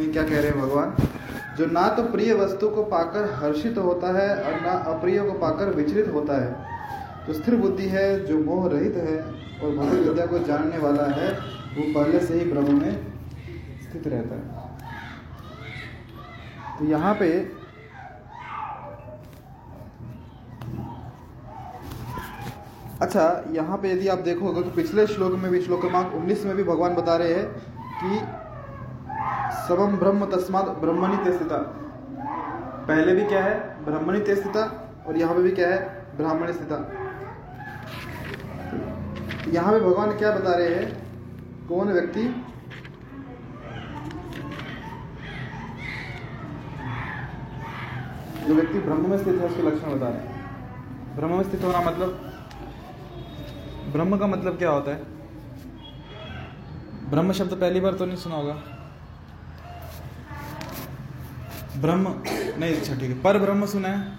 इसमें क्या कह रहे हैं भगवान? जो ना तो प्रिय वस्तु को पाकर हर्षित होता है और ना अप्रिय को पाकर विचलित होता है। जो स्थिर बुद्धि है, जो मोह रहित है और भगवत विद्या को जानने वाला है, वो पहले से ही ब्रह्म में स्थित रहता है। तो यहाँ पे अच्छा यहाँ पे यदि आप देखोगे तो पिछले श्लोक में भी, श्लोक क्रमांक 19 में भी भगवान बता रहे हैं कि सबम ब्रह्म तस्मात ब्रह्मणि ते स्थिता। पहले भी क्या है? ब्रह्मणि ते और यहाँ पे भी क्या है? ब्राह्मणी स्थिता। यहाँ पे भगवान क्या बता रहे हैं? कौन व्यक्ति? जो व्यक्ति ब्रह्म में स्थित है, उसके लक्षण बता रहे हैं। ब्रह्म में स्थित होना मतलब? ब्रह्म का मतलब क्या होता है? ब्रह्म शब्द पहली बार तो नहीं सुना होगा। ब्रह्म, नहीं अच्छा ठीक है। पर ब्रह्म सुना है।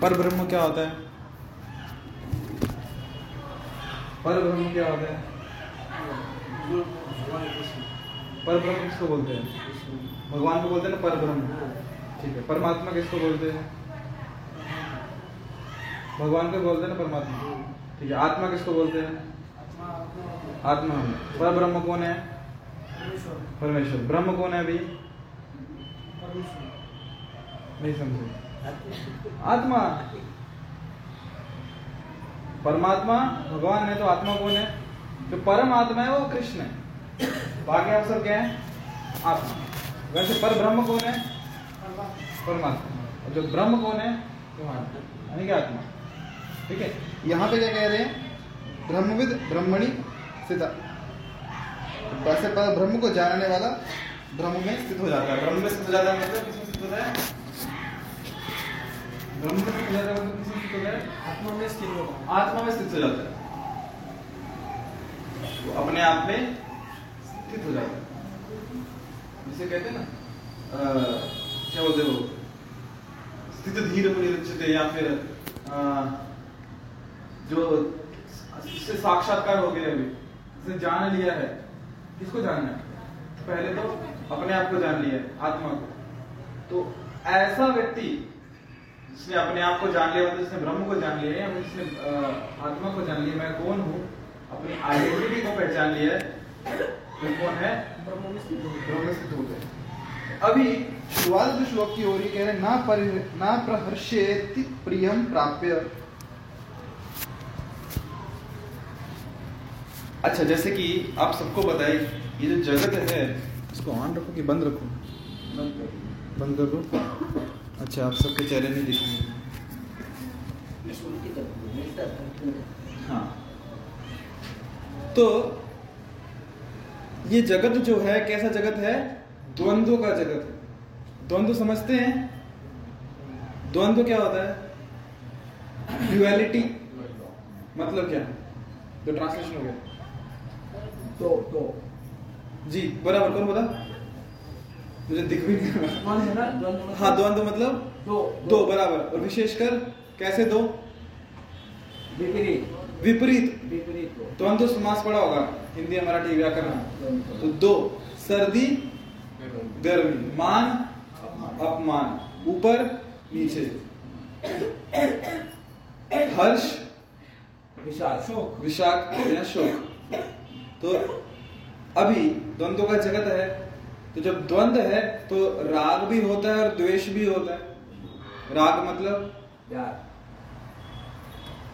पर ब्रह्म क्या होता है? पर ब्रह्म क्या होता है? पर ब्रह्म किसको बोलते हैं? भगवान को बोलते हैं ना, पर ब्रह्म। ठीक है, परमात्मा किसको बोलते हैं? भगवान को बोलते हैं ना, परमात्मा। ठीक है, आत्मा किसको बोलते हैं? आत्मा। पर ब्रह्म कौन है? परमेश्वर। ब्रह्म कौन है अभी? नहीं समझे। आत्मा। परमात्मा, भगवान है तो आत्मा कौन है? जो परम आत्मा है वो कृष्ण है। बाकी आप सब क्या है? आत्मा। वैसे पर ब्रह्म कौन है? परमात्मा। और जो ब्रह्म कौन है? यानी कि आत्मा। ठीक है? यहाँ पे क्या कह रहे हैं? ब्रह्मविद, ब्रह्मणि स्थित वैसे पर ब्रह्म को जानने वाला ब्रह्म में स्थित हो जाता है। ब्रह्म में स्थित हो जाता है मतलब किसमें स्थित होता है? ब्रह्म में स्थित हो जाता है मतलब किसमें स्थित होता है? आत्मा में स्थित होगा आत्मा में स्थित हो जाता है। वो अपने आप में स्थित हो जाता है। जिसे कहते हैं ना क्या बोलते हैं वो? स्थित धीर मुनिरुच्यते या फिर अ, जो इससे साक्षात्कार हो गया अभी जिसने जान लिया है किसको जानना है? पहले तो अपने आप को जान लिया, आत्मा को। तो ऐसा व्यक्ति जिसने अपने आप को जान लिया मतलब जिसने ब्रह्म को जान लिया है जिसने आत्मा को जान लिया, मैं कौन हूँ? अपनी आइडेंटिटी को पहचान लिया है मैं कौन है? ब्रह्म ब्रह्म स्थित हो। अभी शुरुआत जो श्लोक की हो रही कह रहे ना पर, ना प्रहर्षेति प्रियम प्राप्य। अच्छा जैसे कि आप सबको बताए ये जो जगत है, इसको ऑन रखो कि बंद रखो? बंद कर दो। अच्छा आप सबके चेहरे नहीं दिखेंगे। हाँ। तो ये जगत जो है, कैसा जगत है? द्वंद्व का जगत। द्वंद्व समझते हैं? द्वंद्व क्या होता है? ड्युअलिटी मतलब क्या? तो ट्रांसलेशन हो गया। दो दो जी बराबर कौन बोला? मुझे दिख भी नहीं है मतलब? हाँ द्वंद्व मतलब दो दो बराबर। और विशेषकर कैसे दो? विपरीत। विपरीत। विपरीत द्वंद्व समास पढ़ा होगा हिंदी मराठी व्याकरण। तो दो सर्दी गर्मी मान अपमान। ऊपर नीचे। हर्ष शोक विशाख शोक? तो अभी द्वंद्व का जगत है तो जब द्वंद्व है तो राग भी होता है और द्वेष भी होता है। राग मतलब? प्यार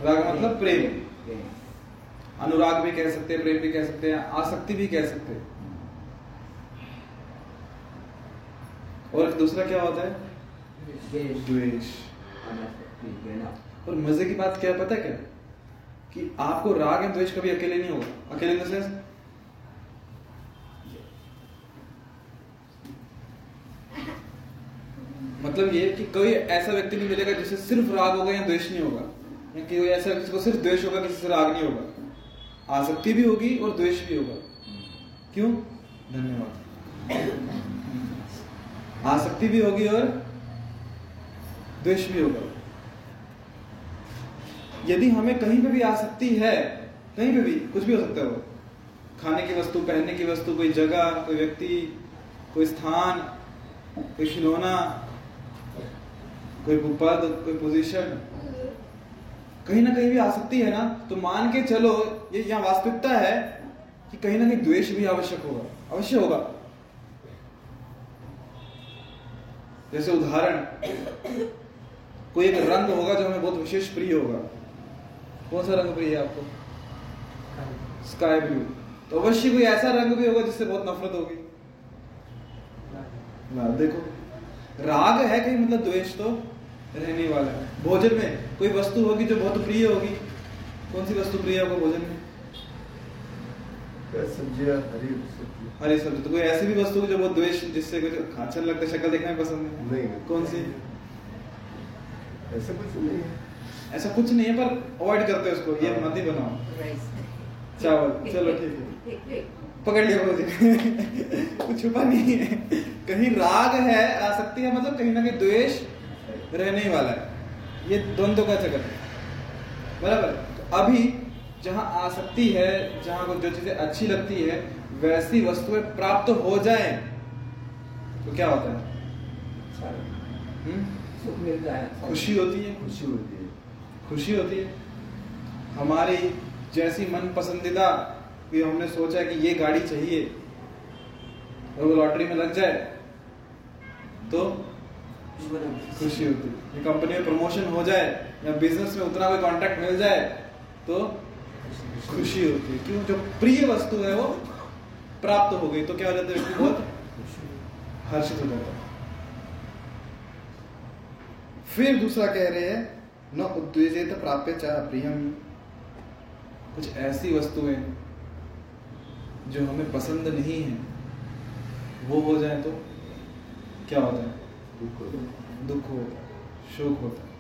राग मतलब प्रेम। प्रेम अनुराग भी कह सकते हैं प्रेम भी कह सकते हैं आसक्ति भी कह सकते हैं। और दूसरा क्या होता है? द्वेष। और मज़े की बात क्या पता है क्या? कि आपको राग या द्वेष कभी अकेले नहीं होगा। अकेले इन द सेंस मतलब ये कि कोई ऐसा व्यक्ति नहीं मिलेगा जिसे सिर्फ़ राग होगा या द्वेष नहीं होगा। या कि कोई ऐसा व्यक्ति को सिर्फ़ द्वेष होगा, किसी से राग नहीं होगा। आसक्ति भी होगी और द्वेष भी होगा। क्यों? धन्यवाद। आसक्ति भी होगी और द्वेष भी होगा। यदि हमें कहीं पे भी आसक्ति है, कहीं पे भी कुछ भी हो सकता है वो। खाने की वस्तु, पहनने की वस्तु, कोई जगह, कोई व्यक्ति, कोई स्थान, कोई खिलौना कोई पद कोई पोजीशन कहीं ना कहीं भी आ सकती है ना तो मान के चलो ये यहाँ वास्तविकता है कि कहीं ना कहीं द्वेष भी आवश्यक होगा अवश्य होगा। जैसे उदाहरण कोई एक रंग होगा जो हमें बहुत विशेष प्रिय होगा। कौन सा रंग प्रिय है आपको? स्काई ब्लू तो अवश्य कोई ऐसा रंग भी होगा जिससे बहुत नफरत होगी। ना देखो राग है कहीं मतलब द्वेष तो रहने वाला है। भोजन में कोई वस्तु होगी जो बहुत प्रिय होगी? कौन सी वस्तु प्रिय होगा भोजन में? सब्ज़ियाँ हरी सब्ज़ी। हरी सब्ज़ी। तो कोई ऐसी भी वस्तु जो बहुत द्वेष जिससे कुछ अच्छा नहीं लगता शक्ल देखना पसंद है? नहीं कौन सी? ऐसा कुछ नहीं है। ऐसा कुछ नहीं है पर अवॉइड करते हैं उसको। ये मत ही बनाओ। चावल। चलो ठीक है। पकड़ लिया मुझे कुछ छुपा नहीं है। कहीं राग है आसक्ति है मतलब कहीं ना कहीं द्वेष। रहने ही वाला है। ये द्वंद्व का चक्कर है। बराबर? तो अभी जहाँ आसक्ति है जहाँ को जो चीज़ें अच्छी लगती है वैसी वस्तुएँ प्राप्त हो जाए तो क्या होता है? हम्म? सुख मिलता है। खुशी होती है। खुशी होती है। खुशी होती है। हमारी जैसी मन पसंदीदा कि हमने सोचा कि ये गाड़ी चाहिए और वो लॉटरी में लग जाए तो खुशी होती है। कंपनी में प्रमोशन हो जाए या बिज़नेस में उतना कोई कॉन्ट्रैक्ट मिल जाए तो खुशी होती है। क्यों? जो प्रिय वस्तु है वो प्राप्त हो गई तो क्या हो जाता है व्यक्ति बहुत हर्षित हो जाता है। फिर दूसरा कह रहे हैं, न उद्वेजित प्राप्य चाह प्रियम। कुछ ऐसी वस्तुएँ जो हमें पसंद नहीं है, वो हो जाए तो क्या है दुख है। शोक होता है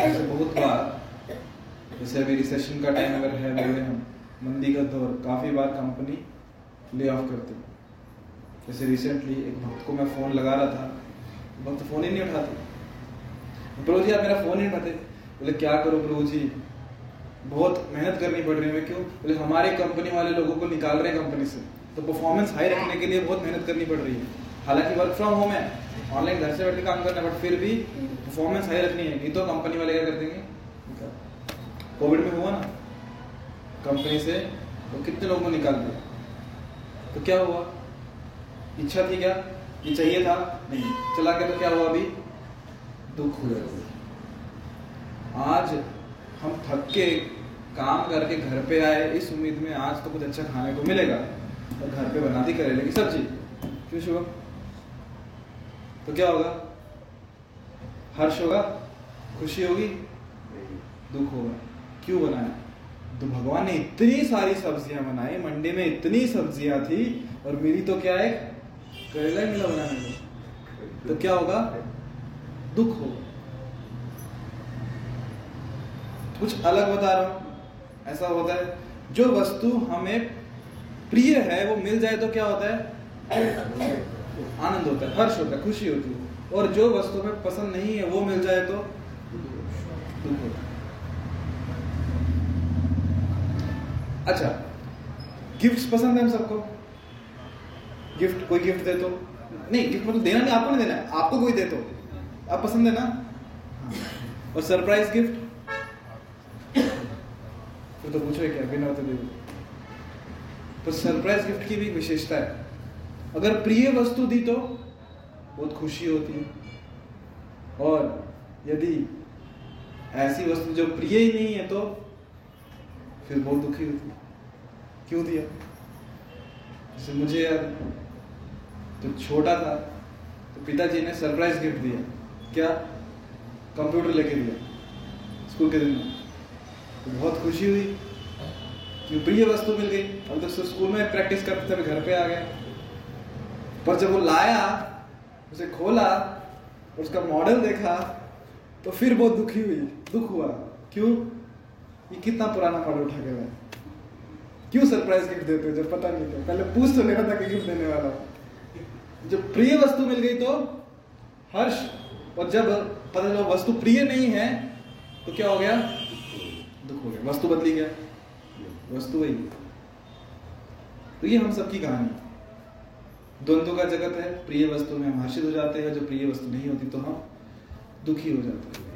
ऐसे बहुत बार, जैसे अभी रिसेशन का टाइम अगर है, बोले हम, मंदी का दौर, काफ़ी बार कंपनी ले ऑफ़ करती जैसे रिसेंटली एक भक्त को मैं फ़ोन लगा रहा था, भक्त फ़ोन ही नहीं उठाते। प्रभु जी, आप मेरा फ़ोन ही उठाते। बोले, क्या करो प्रभु जी? बहुत मेहनत करनी पड़ रही है क्यों? बोले, हमारे कंपनी वाले लोगों को निकाल रहे हैं कंपनी से। तो परफॉर्मेंस हाई रखने के लिए बहुत मेहनत करनी पड़ रही है। हालाँकि वर्क फ्रॉम होम है ऑनलाइन घर से बैठ के काम करना बट फिर भी परफॉर्मेंस हाई रखनी है। नहीं तो कंपनी वाले क्या कर देंगे? कोविड में हुआ ना? कंपनी से तो कितने लोगों को निकाल दिया? तो क्या हुआ? इच्छा थी क्या? ये चाहिए था? नहीं। चला गया तो क्या हुआ अभी? दुख हुआ आज हम थक के काम करके घर पे आए, इस उम्मीद में आज तो कुछ अच्छा खाने को मिलेगा। और घर पे बना दी करेले की सब्ज़ी। क्यों शुभम? तो क्या होगा? हर्ष होगा? खुशी होगी? दुख होगा। क्यों बनाया? तो भगवान ने इतनी सारी सब्ज़ियाँ बनाई, मंडी में इतनी सब्ज़ियाँ थी, और मेरी तो क्या है करेला ही मिला बनाने को। तो क्या होगा? दुख होगा। कुछ अलग बता रहा हूँ। ऐसा होता है, जो वस्तु हमें प्रिय है, वो मिल जाए तो क्या होता है? आनंद होता है, हर्ष होता है, खुशी होती है। और जो वस्तु में पसंद नहीं है, वो मिल जाए तो? दुख होता है अच्छा गिफ्ट्स पसंद है हम सबको? गिफ्ट कोई गिफ्ट दे तो? नहीं गिफ्ट मतलब देना नहीं, आपको नहीं देना है। आपको कोई दे तो। आप पसंद है ना? और सरप्राइज़ गिफ्ट फिर तो पूछो क्या, बिना तो दे तो सरप्राइज़ गिफ्ट की भी विशेषता है। अगर प्रिय वस्तु दी तो बहुत खुशी होती है। और यदि ऐसी वस्तु जो प्रिय ही नहीं है तो फिर बहुत दुखी होती है। क्यों दिया? जैसे मुझे यार जब छोटा था तो पिताजी ने सरप्राइज़ गिफ्ट दिया। क्या? कंप्यूटर लेके दिया। स्कूल के दिन में। तो बहुत खुशी हुई। कि प्रिय वस्तु मिल गई। अब तो स्कूल में प्रैक्टिस करते थे घर पे आ गया। पर जब वो लाया, उसे खोला और उसका मॉडल देखा तो फिर बहुत दुखी हुई। दुख हुआ। क्यों? ये कितना पुराना मॉडल उठा लाया। क्यों सरप्राइज़ गिफ्ट देते हो? जब पता नहीं था पहले पूछ तो लेना था कि गिफ्ट देने वाला जब प्रिय वस्तु मिल गई तो हर्ष। और जब पता चला वस्तु प्रिय नहीं है तो क्या हो गया? दुख हो गया। वस्तु बदली गया। वस्तु वही तो ये हम सबकी कहानी। द्वंद्व का जगत है प्रिय वस्तु में हम हर्षित हो जाते हैं जो प्रिय वस्तु नहीं होती तो हम दुखी हो जाते हैं।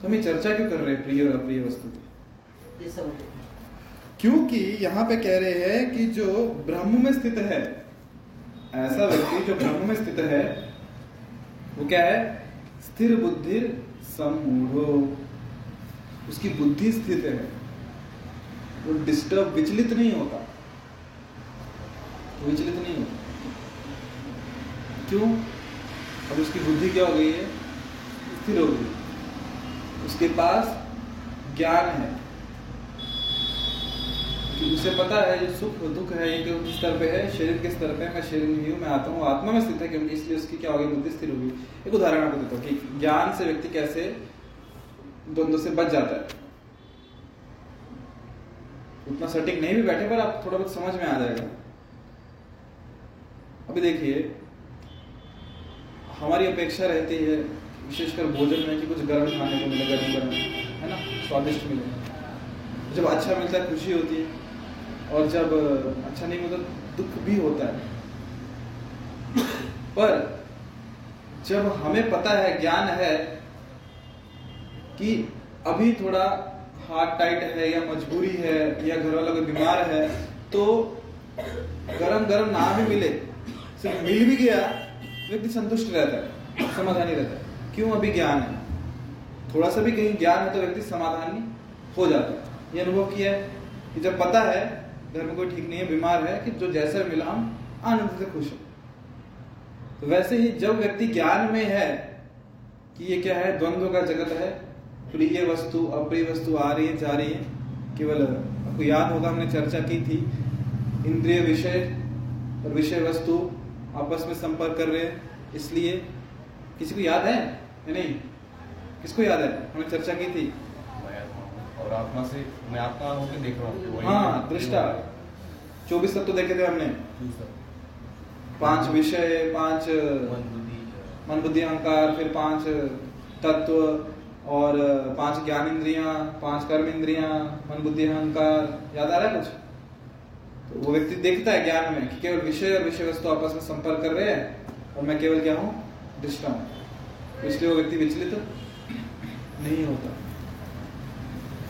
तो हम ये चर्चा क्यों कर रहे हैं प्रिय और अप्रिय वस्तु की? क्योंकि यहाँ पे कह रहे हैं कि जो ब्रह्म में स्थित है ऐसा व्यक्ति जो ब्रह्म में स्थित है वो क्या है? स्थिर बुद्धि सम्मूढ़ो। उसकी बुद्धि स्थित है। वो डिस्टर्ब विचलित नहीं होता। विचलित नहीं होता। क्यों? अब उसकी बुद्धि क्या हो गई है? स्थिर हो गई। उसके पास ज्ञान है। कि उसे पता है जो सुख और दुख है, ये किस स्तर पे है? शरीर के स्तर पे मैं शरीर नहीं हूँ मैं आता हूँ, आत्मा में स्थित है क्योंकि इसलिए उसकी क्या होगी बुद्धि स्थिर होगी एक उदाहरण आपको देता हूँ कि ज्ञान से व्यक्ति कैसे द्वंद्व से बच जाता है। उतना सटीक नहीं भी बैठे, पर आप थोड़ा बहुत समझ में आ जाएगा। अभी देखिए, हमारी अपेक्षा रहती है विशेषकर भोजन में कि कुछ गर्म खाने को मिले, गर्म गर्म, है ना, स्वादिष्ट मिले। जब अच्छा मिलता है, खुशी होती है, और जब अच्छा नहीं मिलता, दुख भी होता है। पर जब हमें पता है, ज्ञान है कि अभी थोड़ा हाथ टाइट है या मजबूरी है या घर वाला कोई बीमार है तो गरम गरम ना भी मिले, सिर्फ़ मिल भी गया, व्यक्ति संतुष्ट रहता है, समाधानी रहता है। क्यों? अभी ज्ञान है। थोड़ा सा भी कहीं ज्ञान है तो व्यक्ति समाधानी हो जाता है। ये अनुभव किया है कि जब पता है, घर में कोई ठीक नहीं है, बीमार है, कि जो जैसा मिला हम आनंद से खुश हैं। तो वैसे ही जब व्यक्ति ज्ञान में है कि ये क्या है, द्वंद्व का जगत है प्रिय वस्तु अप्रिय वस्तु आ रही है जा रही है। केवल आपको याद होगा हमने चर्चा की थी इंद्रिय विषय और विषय वस्तु आपस में संपर्क कर रहे हैं। इसलिए किसी को याद है? या नहीं? किसको याद है? हमने चर्चा की थी। और आत्मा से मैं आत्मा होकर देख रहा हूँ हाँ दृष्टा। चौबीस तत्व देखे थे हमने। पाँच विषय पाँच मन बुद्धि अहंकार फिर पाँच तत्व। और पाँच ज्ञान इंद्रियाँ पाँच कर्म इंद्रियाँ मन बुद्धि अहंकार याद आ रहा है कुछ तो वो व्यक्ति देखता है ज्ञान में कि केवल विषय और विषय वस्तु आपस में संपर्क कर रहे हैं और मैं केवल क्या हूँ? दृष्टा हूँ। इसलिए वो व्यक्ति विचलित नहीं होता।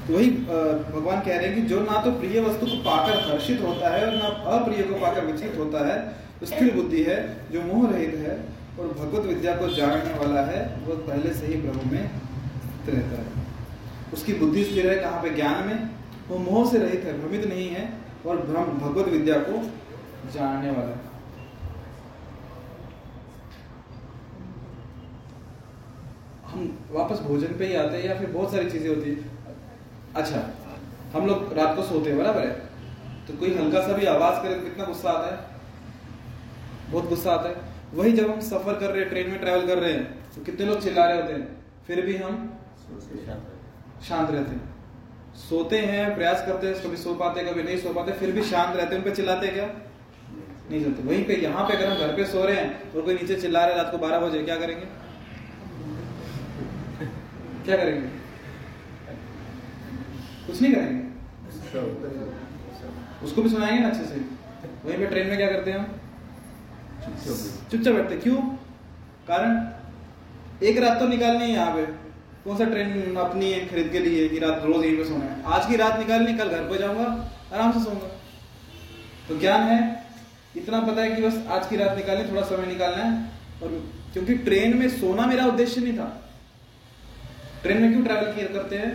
तो वही भगवान कह रहे हैं कि जो ना तो प्रिय वस्तु को पाकर हर्षित होता है और ना अप्रिय को पाकर विचलित होता है तो स्थिर बुद्धि है, जो मोह रहित है और भगवत विद्या को जानने वाला है, वो पहले से ही ब्रह्म में स्थित रहता है। उसकी बुद्धि स्थिर है कहाँ पे ज्ञान में? वो मोह से रहित है, भ्रमित नहीं है और ब्रह्म भगवत विद्या को जानने वाला है। हम वापस भोजन पे ही आते हैं या फिर बहुत सारी चीज़ें होती है? अच्छा हम लोग रात को सोते हैं, बराबर है? तो कोई हल्का सा भी आवाज़ करे तो कितना गुस्सा आता है? बहुत गुस्सा आता है। वही जब हम सफ़र कर रहे हैं, ट्रेन में ट्रेवल कर रहे हैं तो कितने लोग चिल्ला रहे होते हैं? फिर भी हम शांत रहते हैं। सोते हैं प्रयास करते हैं कभी सो पाते कभी नहीं सो पाते फिर भी शांत रहते हैं उन पर चिल्लाते क्या? नहीं चलते। वहीं पे यहाँ पे अगर हम घर पे सो रहे हैं और कोई नीचे चिल्ला रहे रात को बारह बजे क्या करेंगे? क्या करेंगे? कुछ नहीं करेंगे। उसको भी सुनाएँगे ना अच्छे से। वहीं पे ट्रेन में क्या करते हैं हम? चुपचाप बैठते क्यों? कारण एक रात तो निकालनी है यहाँ पे। कौन सा ट्रेन अपनी है खरीद के लिए कि रात रोज यहीं पे सोना है? आज की रात निकालनी कल घर पर जाऊँगा आराम से सोऊँगा। तो ज्ञान है इतना पता है कि बस आज की रात निकालनी थोड़ा समय निकालना है। और क्योंकि ट्रेन में सोना मेरा उद्देश्य नहीं था। ट्रेन में क्यों ट्रैवल किया करते हैं?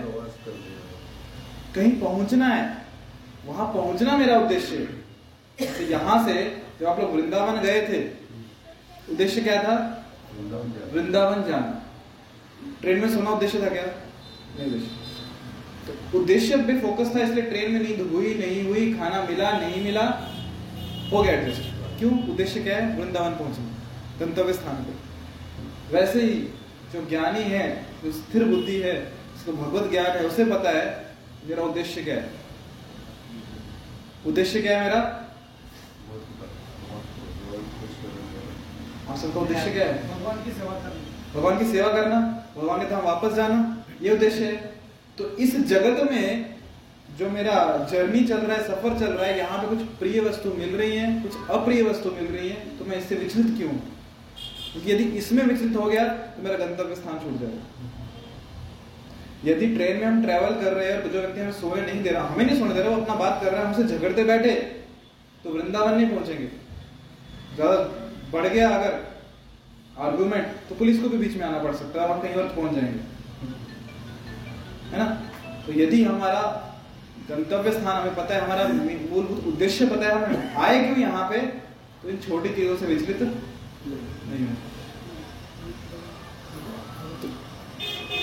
कहीं पहुँचना है। वहाँ पहुँचना मेरा उद्देश्य है। तो यहाँ से जब आप लोग वृंदावन गए थे उद्देश्य क्या था? वृंदावन जाना। ट्रेन में सोना उद्देश्य था क्या? नहीं उद्देश्य। तो उद्देश्य पे फोकस था इसलिए ट्रेन में नींद हुई नहीं हुई खाना मिला नहीं मिला हो गया एडजस्ट क्यों? उद्देश्य क्या है? वृंदावन पहुँचना गंतव्य स्थान पे। वैसे ही जो ज्ञानी है जो स्थिर बुद्धि है जिसको भगवत ज्ञान है उसे पता है मेरा उद्देश्य क्या है। उद्देश्य क्या है मेरा? आप सबका उद्देश्य क्या है? भगवान की सेवा करना। भगवान की सेवा करना। भगवान के धाम वापस जाना, ये उद्देश्य है। तो इस जगत में जो मेरा जर्नी चल रहा है, सफ़र चल रहा है, यहाँ पे कुछ प्रिय वस्तु मिल रही है, कुछ अप्रिय वस्तु मिल रही है तो मैं इससे विचलित क्यों क्योंकि यदि इसमें विचलित हो गया तो मेरा गंतव्य स्थान छूट जाएगा। यदि ट्रेन में हम ट्रेवल कर रहे हैं और जो व्यक्ति हमें सोने नहीं दे रहा, हमें नहीं सोने दे रहा, वो अपना बात कर रहा है, हमसे झगड़ते बैठे तो वृंदावन नहीं पहुँचेंगे। बढ़ गया अगर आर्गुमेंट तो पुलिस को भी बीच में आना पड़ सकता है और हम कहीं और पहुँच जाएँगे। है ना? तो यदि हमारा गंतव्य स्थान हमें पता है, हमारा मूलभूत उद्देश्य पता है, हमें आए क्यों यहाँ पे तो इन छोटी चीज़ों से विचलित नहीं हो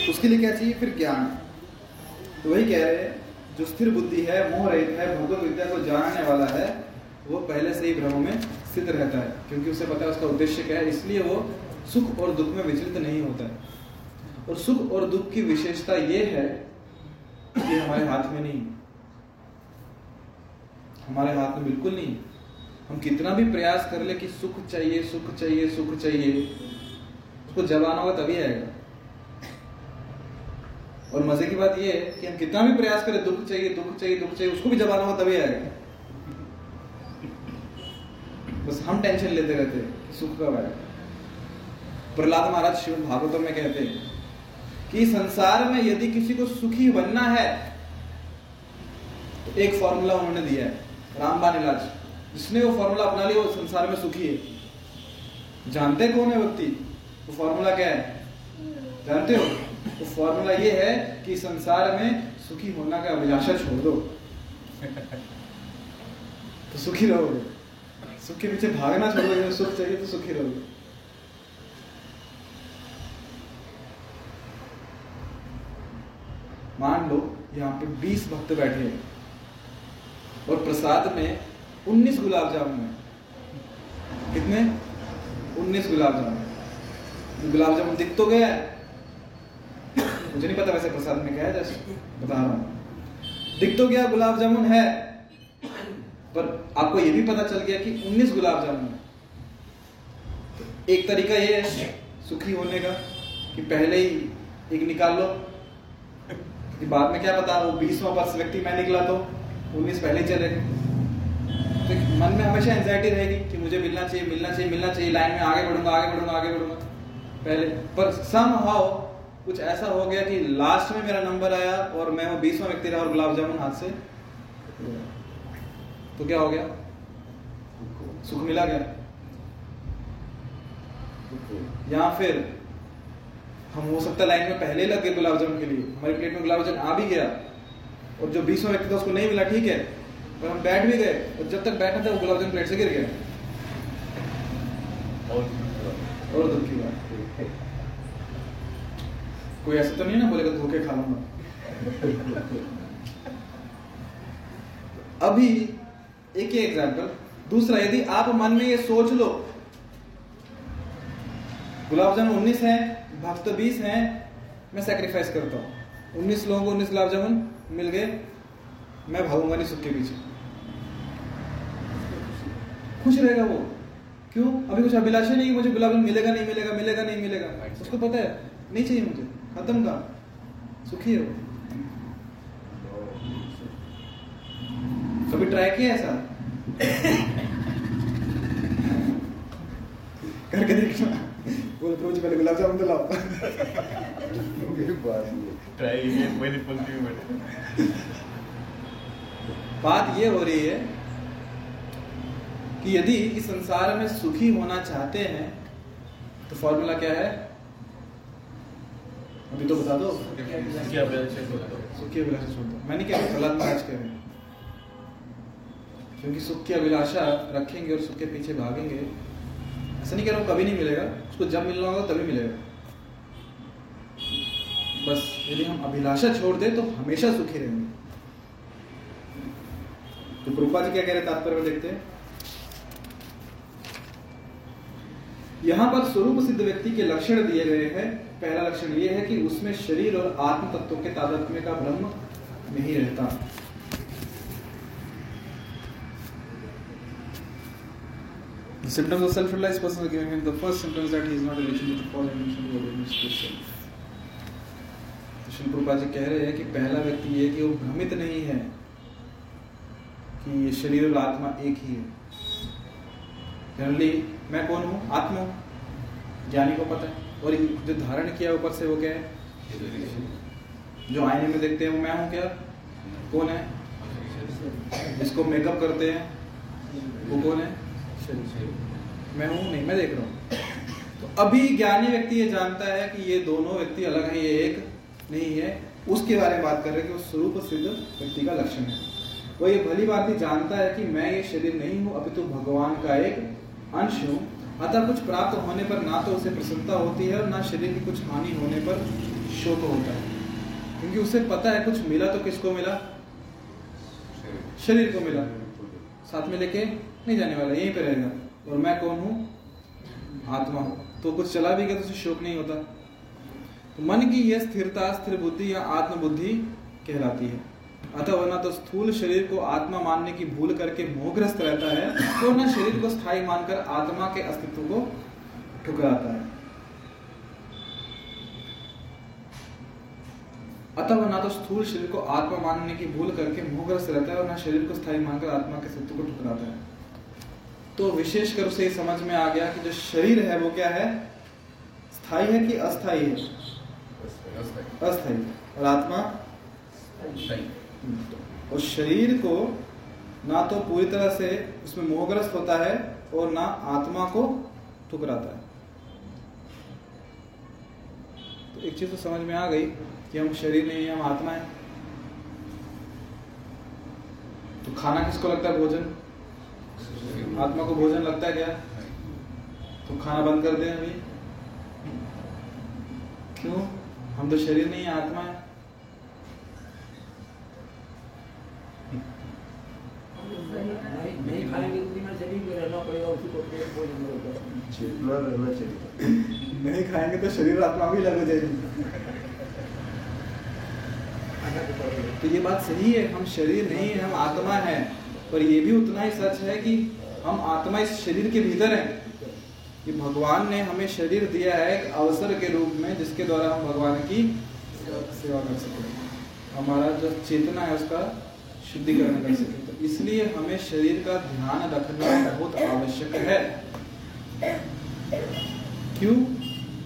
तो उसके लिए क्या चाहिए? फिर ज्ञान। तो वही कह रहे हैं, जो स्थिर बुद्धि है, मोह रहित है भगवत विद्या को जानने वाला है, वो पहले से ही भ्रम में स्थित रहता है, क्योंकि उसे पता है उसका उद्देश्य क्या है। इसलिए वो सुख और दुख में विचलित नहीं होता है। और सुख और दुख की विशेषता ये है कि हमारे हाथ में नहीं हमारे हाथ में बिल्कुल नहीं हम कितना भी प्रयास कर ले कि सुख चाहिए सुख चाहिए सुख चाहिए, उसको जबाना होगा तभी आएगा। और मज़े की बात यह है कि हम कितना भी प्रयास करें, दुख चाहिए दुख चाहिए दुख चाहिए, उसको भी जबाना होगा तभी आएगा। बस हम टेंशन लेते रहते हैं सुख कब आएगा। प्रहलाद महाराज शिव भागवतम में कहते हैं कि संसार में यदि किसी को सुखी बनना है तो एक फॉर्मूला उन्होंने दिया है रामबान इलाज जिसने वो फॉर्मूला अपना लिया, वो संसार में सुखी है। जानते कौन है व्यक्ति? वो फॉर्मूला क्या है? जानते हो? तो फॉर्मूला ये है कि संसार में सुखी होना का अभिलाषा छोड़ दो। तो सुखी रहोगे। सुख के पीछे भागना छोड़ दो सुख चाहिए तो सुखी रहोगे। मान लो, यहाँ पे 20 भक्त बैठे हैं। और प्रसाद में 19 गुलाब जामुन है। कितने? 19 गुलाब जामुन। गुलाब जामुन दिख तो गया। है मुझे नहीं पता वैसे प्रसाद में क्या है जैसे बता रहा हूँ। दिख तो गया, गुलाब जामुन है। पर आपको ये भी पता चल गया कि 19 गुलाब जामुन है। तो एक तरीका ये है, सुखी होने का, कि पहले ही एक निकाल लो। कि बाद में क्या पता वो बीसवा वर्ष व्यक्ति मैं निकला तो उन्नीस पहले चले। तो मन में हमेशा एंजाइटी रहेगी कि मुझे मिलना चाहिए मिलना चाहिए मिलना चाहिए लाइन में आगे बढ़ूँगा आगे बढ़ूँगा आगे बढ़ूँगा। पहले पर सम हाउ कुछ ऐसा हो गया कि लास्ट में मेरा नंबर आया और मैं वो बीसवा व्यक्ति रहा और गुलाब जामुन हाथ से। तो क्या हो गया? सुख मिला गया या फिर हम हो सकता लाइन में पहले लग गए गुलाब जामुन के लिए। हमारी प्लेट में गुलाब जामुन आ भी गया। और जो बीसवा व्यक्ति था उसको नहीं मिला ठीक है। और हम बैठ भी गए और जब तक बैठा था वो गुलाब जामुन प्लेट से गिर गया। और दुख की बात। कोई ऐसा तो नहीं ना बोलेगा धोखे खा लूँगा। अभी एक ही एग्ज़ाम्पल दूसरा यदि आप मन में ये सोच लो गुलाब जामुन उन्नीस है भक्त बीस हैं मैं सेक्रीफाइस करता हूँ। उन्नीस लोगों को उन्नीस गुलाब जामुन मिल गए मैं भागूँगा नहीं सुख के पीछे। खुश रहेगा वो। क्यों? अभी कुछ अभिलाषा नहीं मुझे गुलाब जामुन मिलेगा नहीं मिलेगा मिलेगा नहीं मिलेगा। उसको पता है नहीं चाहिए मुझे। खत्म का सुखी है वो। कभी ट्राई किया ऐसा? करके देखना। बोल रोज पहले गुलाब जामुन तो लाओ ट्राई ये पहली पंक्ति में बैठे बात ये हो रही है कि यदि इस संसार में सुखी होना चाहते हैं तो फॉर्मूला क्या है अभी तो बता दो सुख की अभिलाषा छोड़ दो मैंने क्या प्रहलाद महाराज कह रहे क्योंकि सुख की अभिलाषा रखेंगे और सुख के पीछे भागेंगे ऐसा नहीं कह रहा हूँ, कभी नहीं मिलेगा। उसको जब मिलना होगा तभी मिलेगा। बस, यदि हम अभिलाषा छोड़ दें तो हमेशा सुखी रहेंगे। तो कृपा जी क्या कह रहे तात्पर्य में देखते हैं। यहाँ पर स्वरूप सिद्ध व्यक्ति के लक्षण दिए गए हैं। पहला लक्षण यह है कि उसमें शरीर और आत्म तत्वों के तादात्म्य का भ्रम नहीं रहता। The symptoms of self-realized person are giving him the first symptoms that he is not a relation to and mentioned what it is to self. तो शिल जी कह रहे हैं कि पहला व्यक्ति ये कि वो भ्रमित नहीं है कि ये शरीर और आत्मा एक ही है। जनरली मैं कौन हूँ? आत्मा ज्ञानी को पता है। और जो धारण किया ऊपर से वो क्या है? जो आईने में देखते हैं वो मैं हूँ क्या? कौन है? जिसको मेकअप करते हैं, वो कौन है? मैं हूँ नहीं मैं देख रहा हूँ। तो अभी ज्ञानी व्यक्ति ये जानता है कि ये दोनों व्यक्ति अलग हैं ये एक नहीं है। उसके बारे में बात कर रहे हैं कि वो स्वरूप सिद्ध व्यक्ति का लक्षण है। वो ये भली बात ही जानता है कि मैं ये शरीर नहीं हूँ अभी तो भगवान का एक अंश हूँ। अतः कुछ प्राप्त होने पर ना तो उसे प्रसन्नता होती है और ना शरीर की कुछ हानि होने पर शोक होता है। क्योंकि उसे पता है कुछ मिला तो किसको मिला। शरीर को मिला। साथ में लेके नहीं जाने वाला, यहीं पे रहेगा। और मैं कौन हूँ? आत्मा हूँ। तो कुछ चला भी गया तो उसे शोक नहीं होता। तो मन की यह स्थिरता, स्थिर बुद्धि या आत्म बुद्धि कहलाती है। अतः वरना तो स्थूल शरीर को आत्मा मानने की भूल करके मोहग्रस्त रहता है तो न शरीर को स्थायी मानकर आत्मा के अस्तित्व को ठुकराता है। अतः वह ना तो स्थूल शरीर को आत्मा मानने की भूल करके मोहग्रस्त रहता है और न शरीर को स्थायी मानकर आत्मा के अस्तित्व को ठुकराता है। तो विशेष कर उसे समझ में आ गया कि जो शरीर है वो क्या है? स्थायी है कि अस्थायी है? अस्थाई और आत्मा? और शरीर को ना तो पूरी तरह से उसमें मोहग्रस्त होता है और ना आत्मा को ठुकराता है। तो एक चीज़ तो समझ में आ गई कि हम शरीर नहीं है हम आत्मा है। तो खाना किसको लगता है? भोजन। आत्मा को भोजन लगता है क्या? तो खाना बंद कर दें अभी। क्यों? हम तो शरीर नहीं है आत्मा है। नहीं खाएँगे तो शरीर आत्मा भी लग जाएगी। तो ये बात सही है, हम शरीर नहीं है, हम आत्मा है। पर ये भी उतना ही सच है कि हम आत्मा इस शरीर के भीतर है। कि भगवान ने हमें शरीर दिया है एक अवसर के रूप में, जिसके द्वारा हम भगवान की सेवा कर सके। हमारा जो चेतना है उसका शुद्धिकरण कर सके। तो इसलिए हमें शरीर का ध्यान रखना बहुत आवश्यक है। क्यों?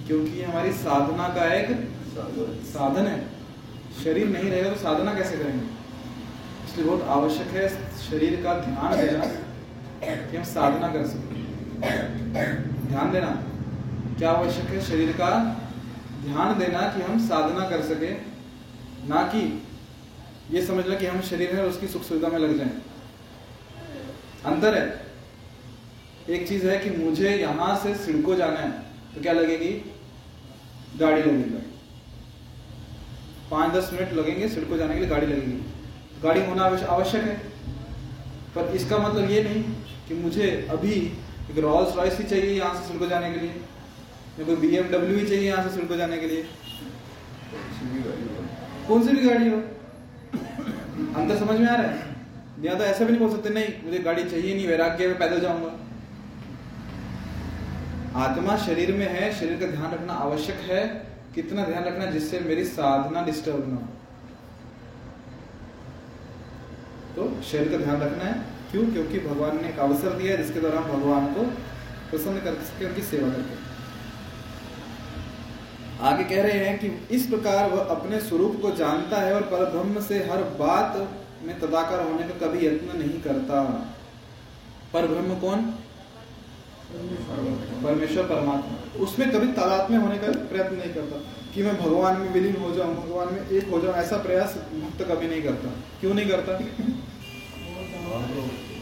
क्योंकि हमारी साधना का एक साधन है। शरीर नहीं रहेगा तो साधना कैसे करेंगे? इसलिए बहुत आवश्यक है, शरीर का ध्यान देना कि हम साधना कर सकें ध्यान देना, क्या आवश्यक है? शरीर का ध्यान देना कि हम साधना कर सके, ना कि ये समझना कि हम शरीर है और उसकी सुख सुविधा में लग जाए। अंतर है। एक चीज़ है कि मुझे यहाँ से सिड़को जाना है तो क्या लगेगी? गाड़ी लगेगी। पाँच दस मिनट लगेंगे, सिड़को जाने के लिए गाड़ी लगेगी। गाड़ी होना आवश्यक है। पर इसका मतलब ये नहीं कि मुझे अभी एक रॉल्स रॉयस ही चाहिए यहाँ से सिड़को जाने के लिए। या कोई बीएमडब्ल्यू ही चाहिए यहाँ से सिड़को जाने के लिए। कौन सी भी गाड़ी हो। अंदर समझ में आ रहा है? या तो ऐसा भी नहीं बोल सकते, नहीं, मुझे गाड़ी चाहिए नहीं, वैराग्य में पैदल जाऊँगा। आत्मा शरीर में है, शरीर का ध्यान रखना आवश्यक है। कितना ध्यान रखना जिससे मेरी साधना डिस्टर्ब ना हो तो शरीर का ध्यान रखना है। क्यों? क्योंकि भगवान ने एक अवसर दिया है जिसके द्वारा भगवान को प्रसन्न कर सके उनकी सेवा करके आगे कह रहे हैं कि इस प्रकार वह अपने स्वरूप को जानता है और परब्रह्म से हर बात में तदाकार होने का कभी यत्न नहीं करता। परब्रह्म कौन? परमेश्वर परमात्मा। उसमें कभी तादात्म्य होने का प्रयत्न नहीं करता कि मैं भगवान में विलीन हो जाऊँ भगवान में एक हो जाऊँ ऐसा प्रयास भक्त कभी नहीं करता। क्यों नहीं करता?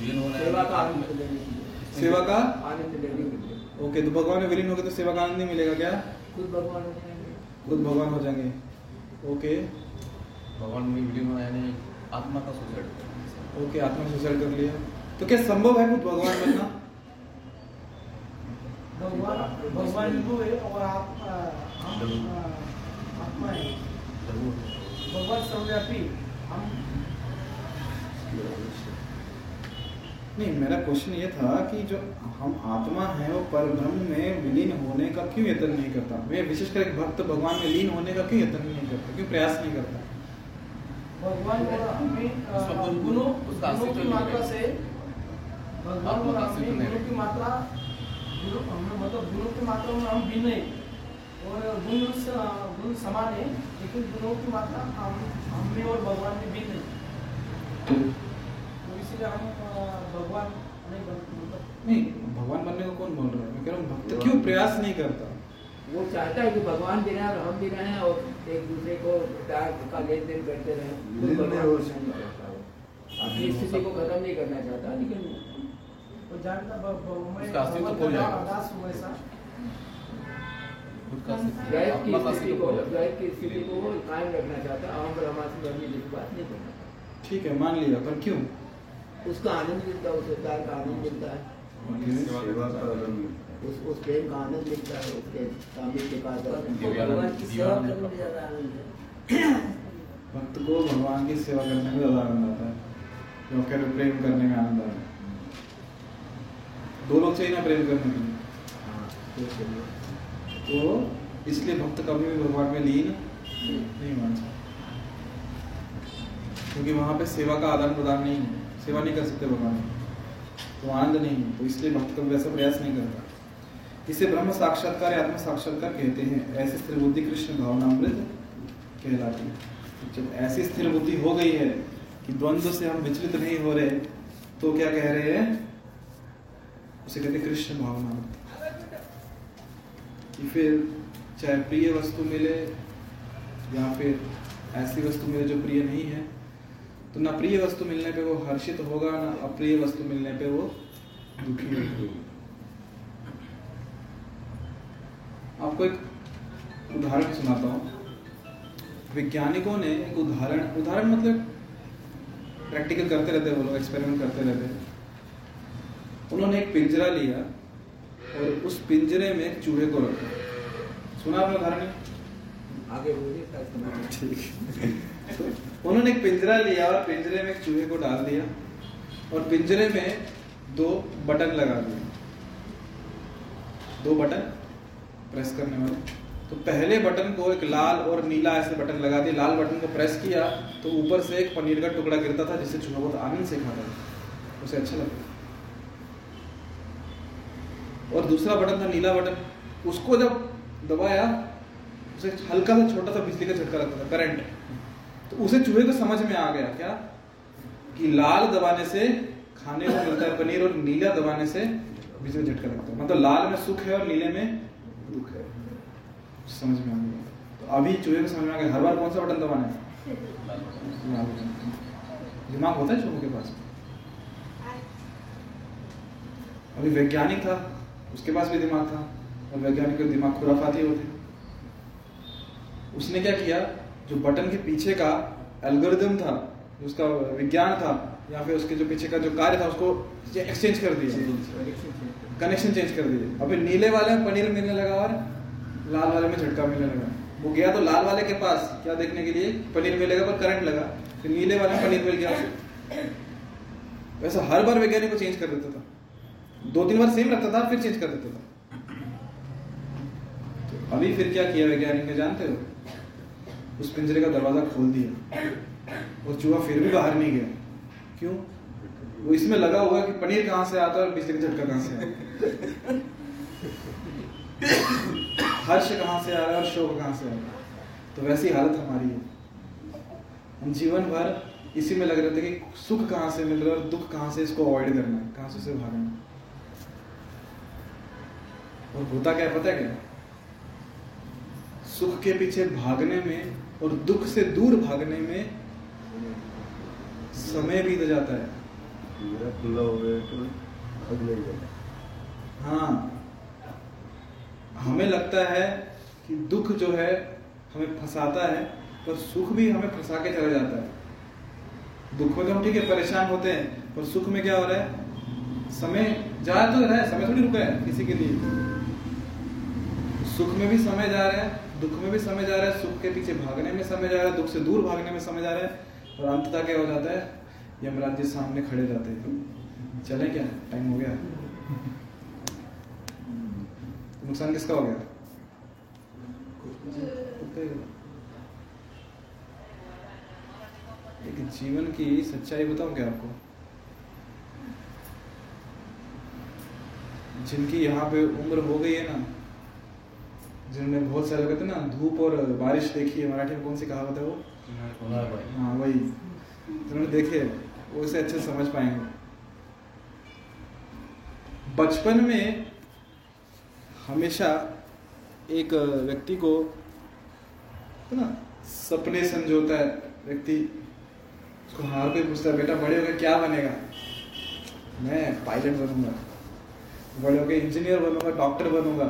सेवा का आनंद लेने के सेवा का? आनंद लेने के ओके तो भगवान में विलीन हो गए तो सेवा का आनंद नहीं मिलेगा क्या? खुद भगवान हो जाएँगे। खुद भगवान हो जाएँगे। ओके। भगवान में विलीन होना यानी आत्मा का सुसाइड ओके आत्मा सुसाइड कर लिया। तो क्या संभव है खुद भगवान बनना? भगवान भगवान वो है और आप हम आत्मा है। भगवान सर्वव्यापी। हम नहीं मेरा क्वेश्चन ये था कि जो हम आत्मा है वो पर ब्रह्म में विलीन होने का क्यों यत्न नहीं करता? मैं विशेषकर एक भक्त भगवान में लीन होने का क्यों यत्न नहीं करता? क्यों प्रयास नहीं करता? भगवान गुण- की मात्रा से भगवान का गुणों मात्रा मतलब गुणों की मात्रा में हम भिन्न है। और गुण गुण समान है लेकिन गुणों की मात्रा हम में और भगवान में भिन्न है। तो इसलिए हम भगवान नहीं मतलब नहीं भगवान बनने को कौन बोल रहा है? मैं कह रहा हूँ भक्त क्यों प्रयास नहीं करता? वो चाहता है कि भगवान भी रहे और हम भी रहे और एक दूसरे को का लेन देन करते रहें। स्थिति को खत्म नहीं करना चाहता लेकिन वो जानता का कायम रखना चाहता है अहम ब्रह्मास्मि ब्रह्मी बात नहीं करना चाहता। ठीक है मान लिया पर क्यों? उसका आनंद मिलता है उसे प्यार का आनंद मिलता है। का। उस उस प्रेम का आनंद मिलता है उसके सामने के पास भक्त को भगवान की सेवा करने में ज़्यादा आनंद आता है जो कह रहे प्रेम करने में आनंद आता है। दो लोग चाहिए ना प्रेम करने के लिए? है। तो इसलिए भक्त कभी भी भगवान में लीन नहीं मान सकता क्योंकि वहाँ पे सेवा का आदान प्रदान नहीं है। सेवा नहीं कर सकते भगवान। तो आनंद नहीं है तो इसलिए भक्त कभी वैसा प्रयास नहीं करता। इसे ब्रह्म साक्षात्कार या आत्म साक्षात्कार कहते हैं। ऐसी स्थिर बुद्धि कृष्ण भावनामृत कहलाती है। जब ऐसी स्थिर बुद्धि हो गई है कि द्वंद्व से हम विचलित नहीं हो रहे तो क्या कह रहे हैं? उसे कहते कृष्ण भावनामृत। कि फिर चाहे प्रिय वस्तु मिले या फिर ऐसी वस्तु मिले जो प्रिय नहीं है तो ना प्रिय वस्तु मिलने पे वो हर्षित होगा ना अप्रिय वस्तु मिलने पे वो दुखी होगा। आपको एक उदाहरण सुनाता हूँ। वैज्ञानिकों ने एक उदाहरण उदाहरण मतलब प्रैक्टिकल करते रहते हैं वो लोग एक्सपेरिमेंट करते रहते हैं। उन्होंने एक पिंजरा लिया और उस पिंजरे में एक चूहे को रखा। सुना आपने उदाहरण? आगे बोलिए ठीक। उन्होंने एक पिंजरा लिया और पिंजरे में चूहे को डाल दिया और पिंजरे में दो बटन लगा दिए। दो बटन प्रेस करने वाले। तो पहले बटन को एक लाल और नीला ऐसे बटन लगा दिया लाल बटन को प्रेस किया तो ऊपर से एक पनीर का टुकड़ा गिरता था जिससे चूहा बहुत आनंद से खाता था। उसे अच्छा लगता और दूसरा बटन था नीला बटन। उसको जब दबाया, उसे हल्का सा छोटा सा बिजली का झटका लगता था, करंट। तो उसे चूहे को समझ में आ गया क्या? कि लाल दबाने से खाने को मिलता है, पनीर और नीला दबाने से बिजली झटका लगता है। मतलब लाल में सुख है और नीले में दुख है। समझ में आ गया। तो अभी चूहे को समझ में आ गया। हर बार कौन सा बटन दबाना है? दिमाग होता है चूहों के पास? अभी वैज्ञानिक था, उसके पास भी दिमाग था, और वैज्ञानिक के दिमाग खुराफाती होते। उसने क्या किया? जो बटन के पीछे का एल्गोरिदम था उसका विज्ञान था या फिर उसके जो पीछे का जो कार्य था उसको एक्सचेंज कर दिया। कनेक्शन चेंज कर दिए अभी नीले वाले में पनीर मिलने लगा और लाल वाले में झटका मिलने लगा। वो गया तो लाल वाले के पास क्या देखने के लिए? पनीर मिलेगा पर करंट लगा। फिर नीले वाले में पनीर मिल गया। उसे वैसा हर बार वैज्ञानिक को चेंज कर देता था। दो तीन बार सेम रखता था फिर चेंज कर देता था। तो अभी फिर क्या किया वैज्ञानिक ने जानते हो? उस पिंजरे का दरवाज़ा खोल दिया और चूहा फिर भी बाहर नहीं गया। क्यों? वो इसमें लगा हुआ कि पनीर कहाँ से आता है और बिजली का झटका कहाँ से आता है हर्ष कहाँ से आ रहा है और शोक कहाँ से आ रहा है? तो वैसी हालत हमारी है। हम जीवन भर इसी में लग रहे थे कि सुख कहाँ से मिल रहा है और दुख कहाँ से इसको अवॉइड करना है, कहाँ से उसे भागना है। और होता क्या पता है क्या सुख के पीछे भागने में और दुख से दूर भागने में समय बीत जाता है। हाँ। हमें लगता है कि दुख जो है हमें फंसाता है पर सुख भी हमें फंसा के चला जाता है। दुख में तो हम ठीक है परेशान होते हैं पर सुख में क्या हो रहा है? समय जा तो रहा है समय थोड़ी रुका है किसी के लिए। सुख में भी समय जा रहा है दुख में भी समय जा रहा है, सुख के पीछे भागने में समय जा रहा है, दुख से दूर भागने में समय जा रहा है, और अंततः क्या हो जाता है? यमराज जी सामने खड़े जाते हैं। चले क्या? टाइम हो गया। नुकसान किसका हो गया? हुआ। जीवन की सच्चाई बताऊँ क्या आपको? जिनकी यहाँ पे उम्र हो गई है ना जिन्होंने बहुत सारे कहते हैं ना धूप और बारिश देखी है मराठी में कौन सी कहावत है वो? हाँ वही। जिन्होंने देखे वो इसे अच्छे समझ पाएँगे। बचपन में हमेशा एक व्यक्ति को है ना सपने संजोता है व्यक्ति उसको हार कोई पूछता है बेटा बड़े होकर क्या बनेगा? मैं पायलट बनूँगा। बड़े होकर इंजीनियर बनूँगा डॉक्टर बनूँगा।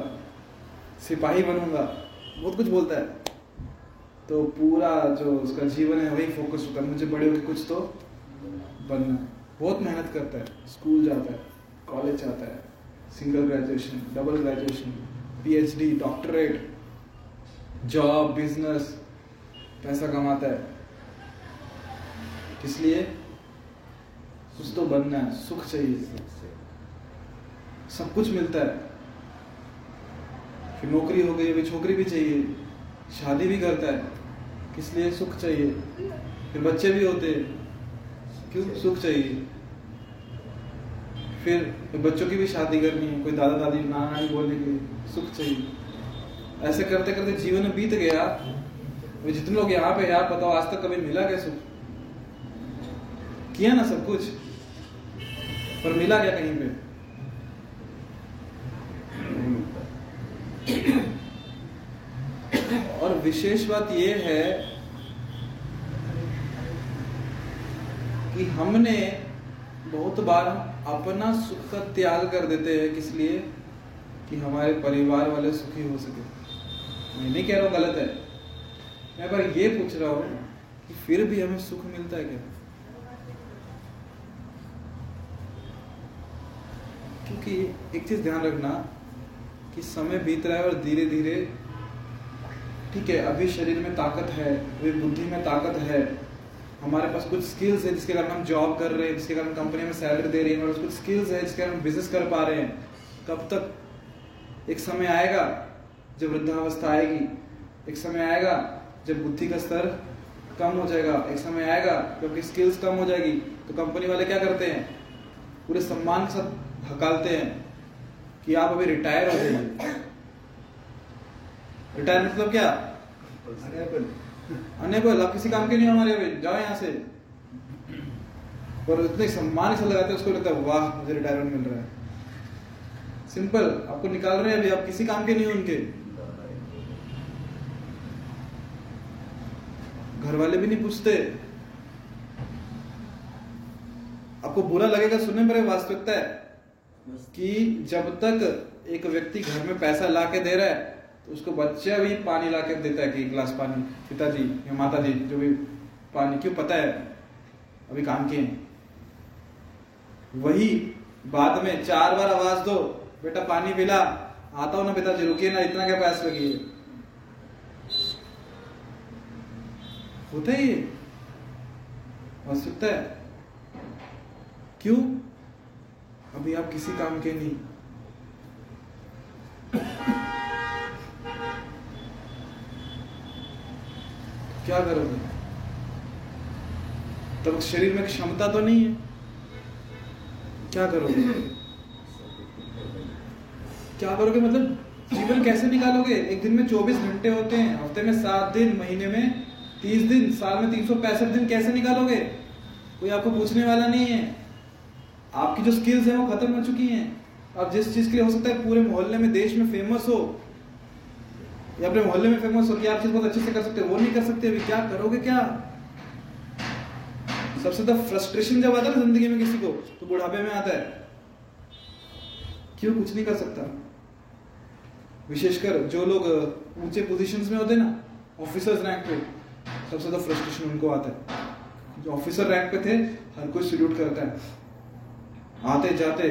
सिपाही बनूँगा। बहुत कुछ बोलता है। तो पूरा जो उसका जीवन है, वही फोकस होता है। मुझे बड़े होकर कुछ तो बनना है। बहुत मेहनत करता है। स्कूल जाता है कॉलेज जाता है single graduation double graduation PhD doctorate job business पैसा कमाता है। इसलिए कुछ तो बनना है। सुख चाहिए। सब कुछ मिलता है। फिर नौकरी हो गई, अभी छोकरी भी चाहिए, शादी भी करता है, किस लिए सुख चाहिए? फिर बच्चे भी होते हैं, क्यों सुख चाहिए? फिर बच्चों की भी शादी करनी है, कोई दादा दादी नाना नानी बोलने के सुख चाहिए। ऐसे करते करते जीवन में बीत गया। जितने लोग यहाँ पे यार बताओ, आज तक कभी मिला क्या सुख? किया ना सब कुछ, पर मिला क्या कहीं पे नहीं मिलता और विशेष बात यह है कि हमने बहुत बार अपना सुख का त्याग कर देते हैं किस लिए? कि हमारे परिवार वाले सुखी हो सके। मैं नहीं कह रहा हूँ गलत है। मैं पर ये पूछ रहा हूँ कि फिर भी हमें सुख मिलता है क्या? क्योंकि एक चीज़ ध्यान रखना कि समय बीत रहा है और धीरे धीरे ठीक है, अभी शरीर में ताकत है, अभी बुद्धि में ताकत है, हमारे पास कुछ स्किल्स है जिसके कारण हम जॉब कर रहे हैं, जिसके कारण कंपनी में सैलरी दे रही है, हमारे कुछ स्किल्स है जिसके कारण हम बिज़नेस कर पा रहे हैं। कब तक? एक समय आएगा जब वृद्धावस्था आएगी, एक समय आएगा जब बुद्धि का स्तर कम हो जाएगा, एक समय आएगा क्योंकि स्किल्स कम हो जाएगी। तो कंपनी वाले क्या करते हैं? पूरे सम्मान के साथ हकालते हैं। कि आप अभी रिटायर हो जाइए रिटायर मतलब क्या? अनेबल अनेबल आप किसी काम के नहीं हमारे अभी? जाओ यहाँ से। और इतने सम्मान से लगाते हैं, उसको लगता है, वाह, मुझे रिटायरमेंट मिल रहा है। सिंपल आपको निकाल रहे हैं अभी, आप किसी काम के नहीं हो उनके। घर वाले भी नहीं पूछते। आपको बुरा लगेगा, सुनने पर वास्तविकता है। कि जब तक एक व्यक्ति घर में पैसा ला के दे रहा है तो उसको बच्चा भी पानी ला के देता है कि एक गिलास पानी। पिताजी, या माता जी जो भी पानी, क्यों पता है? अभी काम किए वही बाद में चार बार आवाज़ दो, बेटा, पानी पिला। आता हूँ ना पिताजी, रुकिए ना, इतना क्या पैसा लगी है? होता ही है। वास्तविकता है। क्यों? अभी आप किसी काम के नहीं। क्या करोगे? तब शरीर में क्षमता तो नहीं है। क्या करोगे? क्या करोगे? मतलब जीवन कैसे निकालोगे? एक दिन में 24 घंटे होते हैं। हफ़्ते में सात दिन, महीने में 30 दिन, साल में तीन दिन कैसे निकालोगे? कोई आपको पूछने वाला नहीं है। आपकी जो स्किल्स हैं वो खत्म हो चुकी हैं। आप जिस चीज़ के लिए हो सकता है पूरे मोहल्ले में देश में फ़ेमस हो, या अपने मोहल्ले में फ़ेमस हो कि आप चीज़ बहुत अच्छे से कर सकते हो, वो नहीं कर सकते, अभी क्या करोगे क्या? सबसे ज़्यादा फ्रस्ट्रेशन जब आता है ना ज़िंदगी में किसी को तो बुढ़ापे में आता है। क्यों कुछ नहीं कर सकता? विशेषकर जो लोग ऊँचे पोजीशंस में होते ना ऑफिसर्स रैंक पे, सबसे ज़्यादा फ्रस्ट्रेशन उनको आता है। जो ऑफिसर रैंक पे थे, हर कोई सल्यूट करता है। आते जाते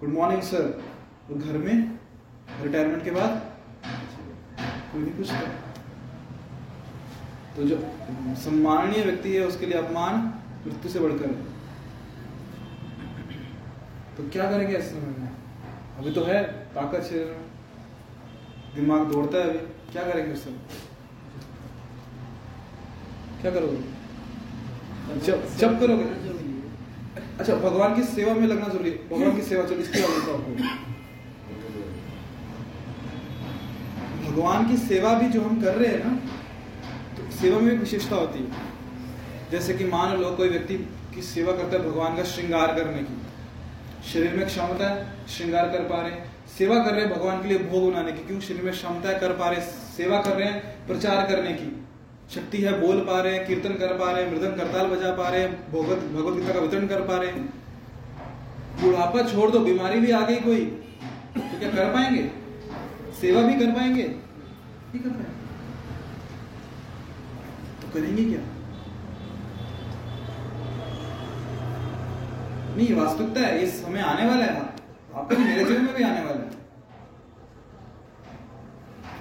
गुड मॉर्निंग सर और घर में रिटायरमेंट के बाद कोई नहीं पूछता। तो जो सम्माननीय व्यक्ति है, उसके लिए अपमान मृत्यु से बढ़कर। तो क्या करेंगे इस समय में? अभी तो है, ताकत शरीर में दिमाग दौड़ता है अभी। क्या करेंगे उस समय? क्या करोगे? जब जब करोगे? अच्छा भगवान की सेवा में लगना ज़रूरी है। भगवान की सेवा, चलो, इसकी आपको भगवान की सेवा भी जो हम कर रहे हैं ना तो सेवा में एक विशेषता होती है। जैसे कि मान लो, कोई व्यक्ति की सेवा करता है भगवान का श्रृंगार करने की। शरीर में क्षमता है श्रृंगार कर पा रहे हैं। सेवा कर रहे हैं भगवान के लिए भोग बनाने की। क्यों? शरीर में क्षमता कर पा रहे सेवा कर रहे हैं, प्रचार करने की। शक्ति है, बोल पा रहे हैं, कीर्तन कर पा रहे हैं, मृदंग करताल बजा पा रहे हैं, भगवत भगवत गीता का वितरण कर पा रहे हैं। बुढ़ापा छोड़ दो, बीमारी भी आ गई कोई। तो क्या कर पाएँगे? सेवा भी कर पाएँगे? नहीं कर पाएँगे। तो करेंगे क्या? नहीं, वास्तविकता है, ये समय आने वाला है। आपका मेरे जीवन में भी आने वाला है।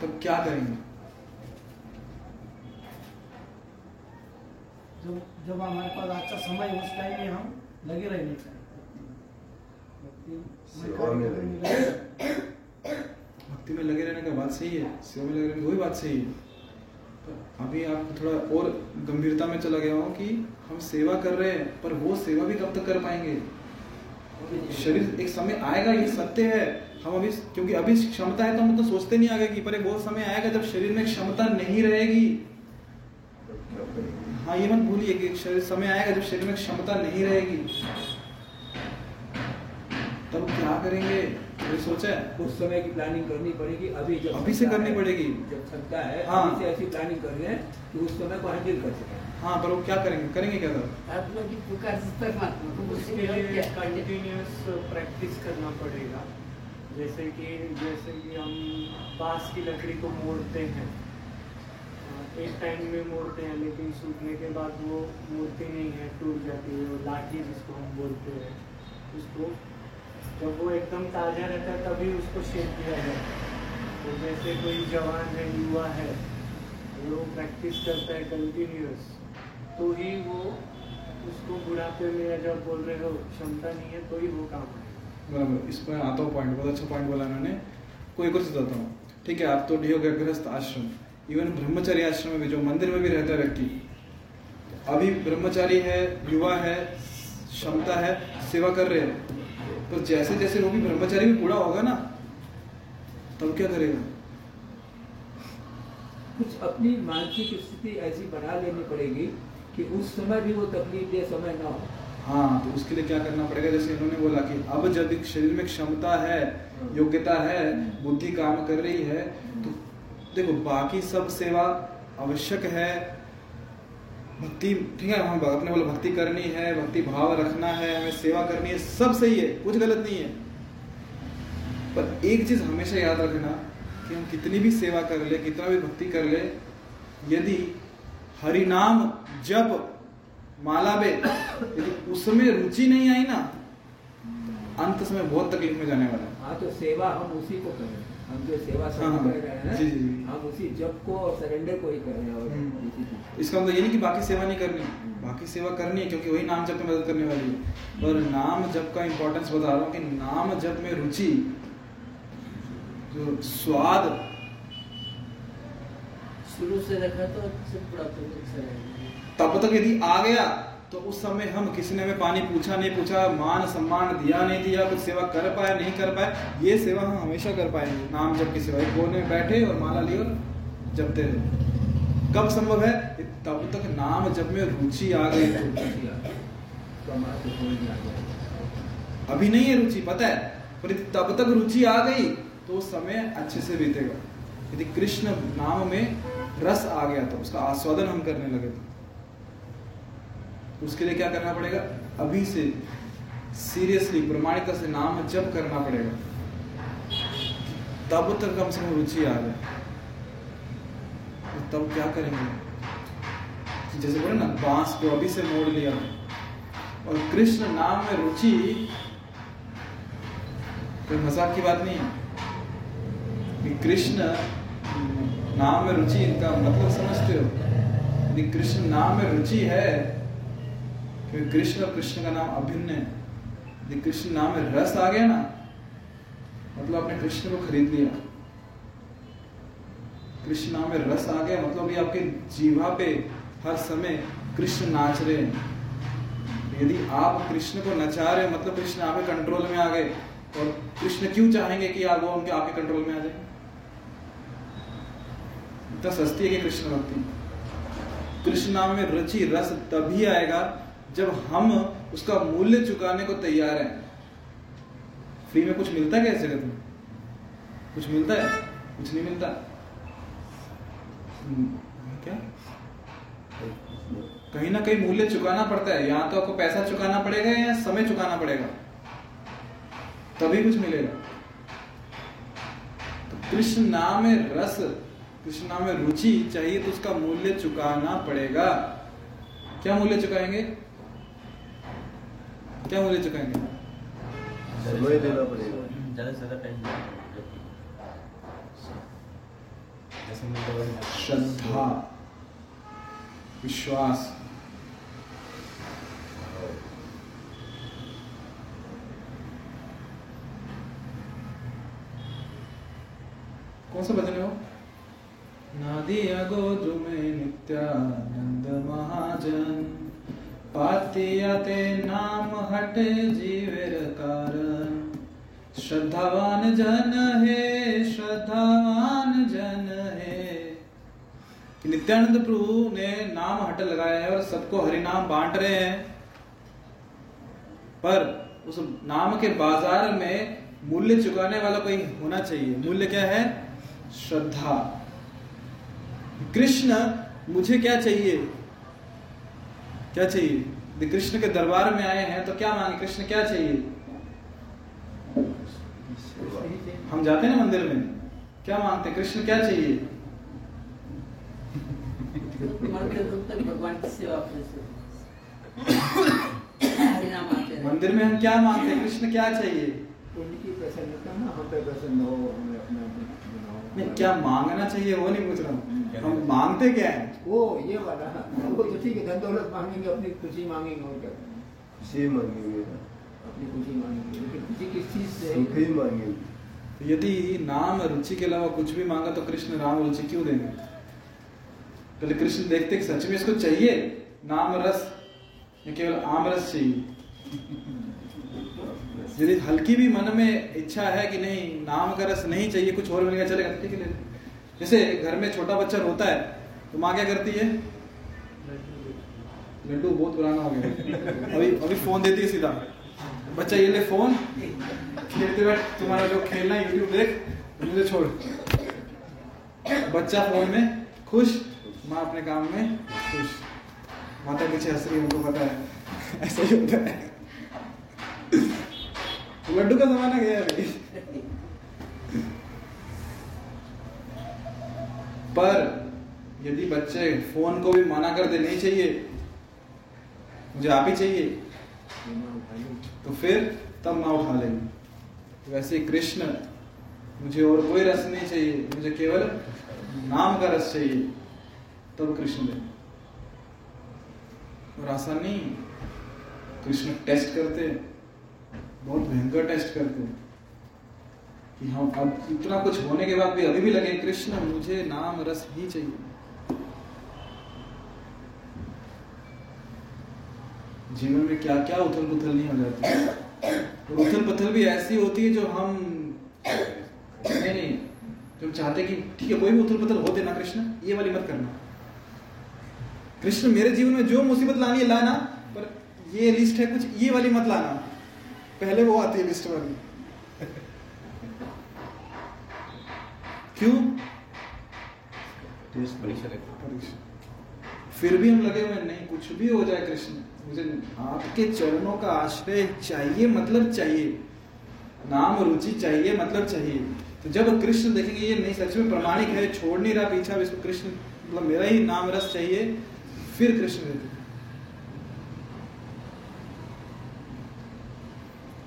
तब क्या करेंगे? जब जब हमारे पास अच्छा समय है, उस टाइम में हम लगे रहने चाहिए। भक्ति में लगे रहने का बात सही है सेवा में लगे रहने वही बात सही है। अभी आप थोड़ा और गंभीरता में चला गया हूँ कि हम सेवा कर रहे हैं पर वो सेवा भी कब तक कर पाएँगे? शरीर एक समय आएगा ये सत्य है। हम अभी क्योंकि अभी क्षमता है तो हम तो सोचते नहीं आगे कि पर एक वो समय आएगा जब शरीर में क्षमता नहीं रहेगी। हाँ ये मत भूलिए कि शरीर समय आएगा जब शरीर में क्षमता नहीं रहेगी। तब क्या करेंगे? ये सोचा है उस समय की प्लानिंग करनी पड़ेगी अभी जब अभी से करनी पड़ेगी। जब क्षमता है हाँ। अभी से ऐसी प्लानिंग कर रहे हैं कि उस समय को हैंडल कर सकें। हाँ पर वो क्या करेंगे? करेंगे क्या सर? आत्मा की पुकार परमात्मा को लिए कंटिन्यूस प्रैक्टिस करना पड़ेगा। जैसे कि जैसे कि हम बाँस की लकड़ी को मोड़ते हैं। एक टाइम में मोड़ते हैं लेकिन सूखने के बाद वो मोड़ती नहीं है, टूट जाती है, वो लाठी जिसको हम बोलते हैं। उसको जब वो एकदम ताज़ा रहता है, तभी उसको शेप दिया जाता है। तो जैसे कोई जवान है युवा है, वो प्रैक्टिस करता है कंटिन्यूस तो ही वो उसको बुढ़ापे में या जब बोल रहे हो, क्षमता नहीं है तो ही वो काम है बराबर, इस पर आता हूँ पॉइंट बहुत अच्छा पॉइंट बोला इन्होंने। कोई और बताता हूँ। ठीक है, आप तो डी हो गए, गृहस्थ आश्रम। इवन ब्रह्मचारी आश्रम में भी जो मंदिर में भी रहता है व्यक्ति अभी ब्रह्मचारी है युवा है क्षमता है सेवा कर रहे हैं। पर जैसे जैसे वो भी ब्रह्मचारी भी बूढ़ा होगा ना तब क्या करेगा? कुछ अपनी मानसिक स्थिति ऐसी बना लेनी पड़ेगी कि उस समय भी वो तकलीफ़ दे समय ना हो। हाँ तो उसके लिए क्या करना पड़ेगा? जैसे इन्होंने बोला कि अब जब शरीर में क्षमता है। योग्यता है बुद्धि काम कर रही है तो देखो, बाकी सब सेवा आवश्यक है। भक्ति, ठीक है, हम अपने बोले, भक्ति करनी है, भक्ति भाव रखना है, हमें सेवा करनी है, सब सही है, कुछ गलत नहीं है। पर एक चीज़ हमेशा याद रखना कि हम कितनी भी सेवा कर ले, कितना भी भक्ति कर ले, यदि हरिनाम जब माला बे, यदि उसमें रुचि नहीं आई ना तो अंत समय बहुत तकलीफ़ में जाने वाला है। हाँ तो सेवा हम उसी को करें। हम जो सेवा हाँ, हाँ। कर रहे हैं जी, जी, जी। हम उसी जप को और सरेंडर को ही कर रहे हैं और हम्म। इसका मतलब ये नहीं कि बाकी सेवा नहीं करनी। बाकी सेवा करनी है क्योंकि वही नाम जप में मदद करने वाली है। पर नाम जप का इंपॉर्टेंस बता रहा हूँ कि नाम जप में रुचि जो स्वाद। शुरू से रखा तो सब बुढ़ापे तक से रहेगा तब तक यदि आ गया तो उस समय हम किसी ने हमें पानी पूछा, नहीं पूछा, मान, सम्मान दिया, नहीं दिया, कुछ सेवा कर पाए, नहीं कर पाए, ये सेवा हम हमेशा कर पाएँगे। नाम जप की सेवा। कोने में बैठे और माला लिए और जपते रहे। कब संभव है? तब तक नाम जप में रुचि आ गई। तो। तो। अभी नहीं है रुचि, पता है? पर तब तक रुचि आ गई तो उस समय अच्छे से बीतेगा। यदि कृष्ण नाम में रस आ गया तो उसका आस्वादन हम करने लगे तो उसके लिए क्या करना पड़ेगा? अभी से सीरियसली प्रमाणिकता से नाम जब करना पड़ेगा। तब तक कम से कम रुचि आ जाए। तो तब क्या करेंगे? जैसे बोले ना, बाँस को अभी से मोड़ लिया। और कृष्ण नाम में रुचि, कोई मज़ाक की बात नहीं है। कि कृष्ण नाम में रुचि, इनका मतलब समझते हो? यदि कृष्ण नाम में रुचि है क्योंकि कृष्ण और कृष्ण का नाम अभिन्न है। यदि कृष्ण नाम में रस आ गया ना मतलब आपने कृष्ण को खरीद लिया। कृष्ण नाम में रस आ गया मतलब ये आपके जीवा पे हर समय कृष्ण नाच रहे हैं। यदि आप कृष्ण को नचा रहे मतलब कृष्ण आपके कंट्रोल में आ गए, और कृष्ण क्यों चाहेंगे कि आप वो उनके आपके कंट्रोल में आ जाए? इतना सस्ती है कि कृष्ण भक्ति। कृष्ण नाम में रुचि, रस तभी आएगा जब हम उसका मूल्य चुकाने को तैयार हैं फ्री में कुछ मिलता है क्या जगत में? कुछ मिलता है? कुछ नहीं मिलता। हम्म, क्या? कहीं ना कहीं मूल्य चुकाना पड़ता है। या तो आपको पैसा चुकाना पड़ेगा या समय चुकाना पड़ेगा। तभी कुछ मिलेगा। तो कृष्ण नाम में रस कृष्ण नाम में रुचि चाहिए तो उसका मूल्य चुकाना पड़ेगा। क्या मूल्य चुकाएँगे क्या मूल्य चुकाएँगे समय देना पड़ेगा ज़्यादा से ज़्यादा टाइम देना पड़ेगा। जैसे मैं दवा श्रद्धा विश्वास। कौन सा भजन है? वो नादिया गोद में नित्यानंद महाजन। पातिया ते नाम हटे जीवेर कारण श्रद्धावान जन है, श्रद्धावान जन है। नित्यानंद प्रभु ने नाम हट लगाया है और सबको हरि नाम बांट रहे हैं। पर उस नाम के बाज़ार में मूल्य चुकाने वाला कोई होना चाहिए। मूल्य क्या है? श्रद्धा। कृष्ण, मुझे क्या चाहिए? क्या चाहिए? कृष्ण के दरबार में आए हैं तो क्या मांगे कृष्ण, क्या चाहिए? हम जाते हैं ना मंदिर में। क्या मांगते कृष्ण, क्या चाहिए? मंदिर में हम क्या मांगते कृष्ण, क्या चाहिए? उनकी प्रसन्नता ना हम पे प्रसन्न हो, हमें अपना नहीं क्या मांगना चाहिए वो नहीं पूछ रहा हूँ। हम मांगते क्या है? वो ये वाला वो तो ठीक है धन दौलत मांगेंगे अपनी खुशी मांगेंगे और क्या। खुशी मांगेंगे। अपनी खुशी मांगेंगे लेकिन खुशी किस चीज़ से? सुख मांगेंगे। तो यदि नाम रुचि के अलावा कुछ भी मांगा तो कृष्ण राम रुचि क्यों देंगे? पहले कृष्ण देखते कि सच में इसको चाहिए? नाम रस? केवल आम रस चाहिए। यदि हल्की भी मन में इच्छा है कि नहीं, नाम का रस नहीं चाहिए, कुछ और मिल गया चलेगा, ठीक है जैसे घर में छोटा बच्चा रोता है तो माँ क्या करती है? लड्डू बहुत पुराना हो गया। अभी अभी फ़ोन देती है सीधा। बच्चा, ये ले फ़ोन। खेलते बैठ तुम्हारा जो खेलना है यूट्यूब देख, मुझे छोड़। बच्चा फ़ोन में खुश, माँ अपने काम में खुश। माता पीछे हंस रही है, उनको पता है। ऐसा ही होता है। लड्डू का जमाना गया अभी। पर यदि बच्चे फ़ोन को भी मना कर दे नहीं चाहिए मुझे आप ही चाहिए तो फिर तब माँ उठा लेंगे। वैसे कृष्ण मुझे और कोई रस नहीं चाहिए मुझे केवल नाम का रस चाहिए तब कृष्ण दे। और आसान नहीं कृष्ण टेस्ट करते। हैं, बहुत भयंकर टेस्ट करते हैं। कि हम अब इतना कुछ होने के बाद भी अभी भी लगे, कृष्ण, मुझे नाम रस ही चाहिए। जीवन में क्या क्या उथल पुथल नहीं हो जाती। और उथल पुथल भी ऐसी होती है जो हम नहीं नहीं, जो चाहते कि, ठीक है, कोई भी उथल पुथल होते ना, कृष्ण, ये वाली मत करना। कृष्ण, मेरे जीवन में जो मुसीबत लानी है, लाना, पर ये लिस्ट है कुछ, ये वाली मत लाना। पहले वो आती है लिस्ट वाली क्यों? परीक्षा फिर भी हम लगे हुए नहीं कुछ भी हो जाए कृष्ण मुझे आपके चरणों का आश्रय चाहिए मतलब चाहिए। नाम रुचि चाहिए मतलब चाहिए। तो जब कृष्ण देखेंगे ये नहीं सच में प्रमाणिक है छोड़ नहीं रहा पीछा इसको कृष्ण मतलब मेरा ही नाम रस चाहिए फिर कृष्ण देते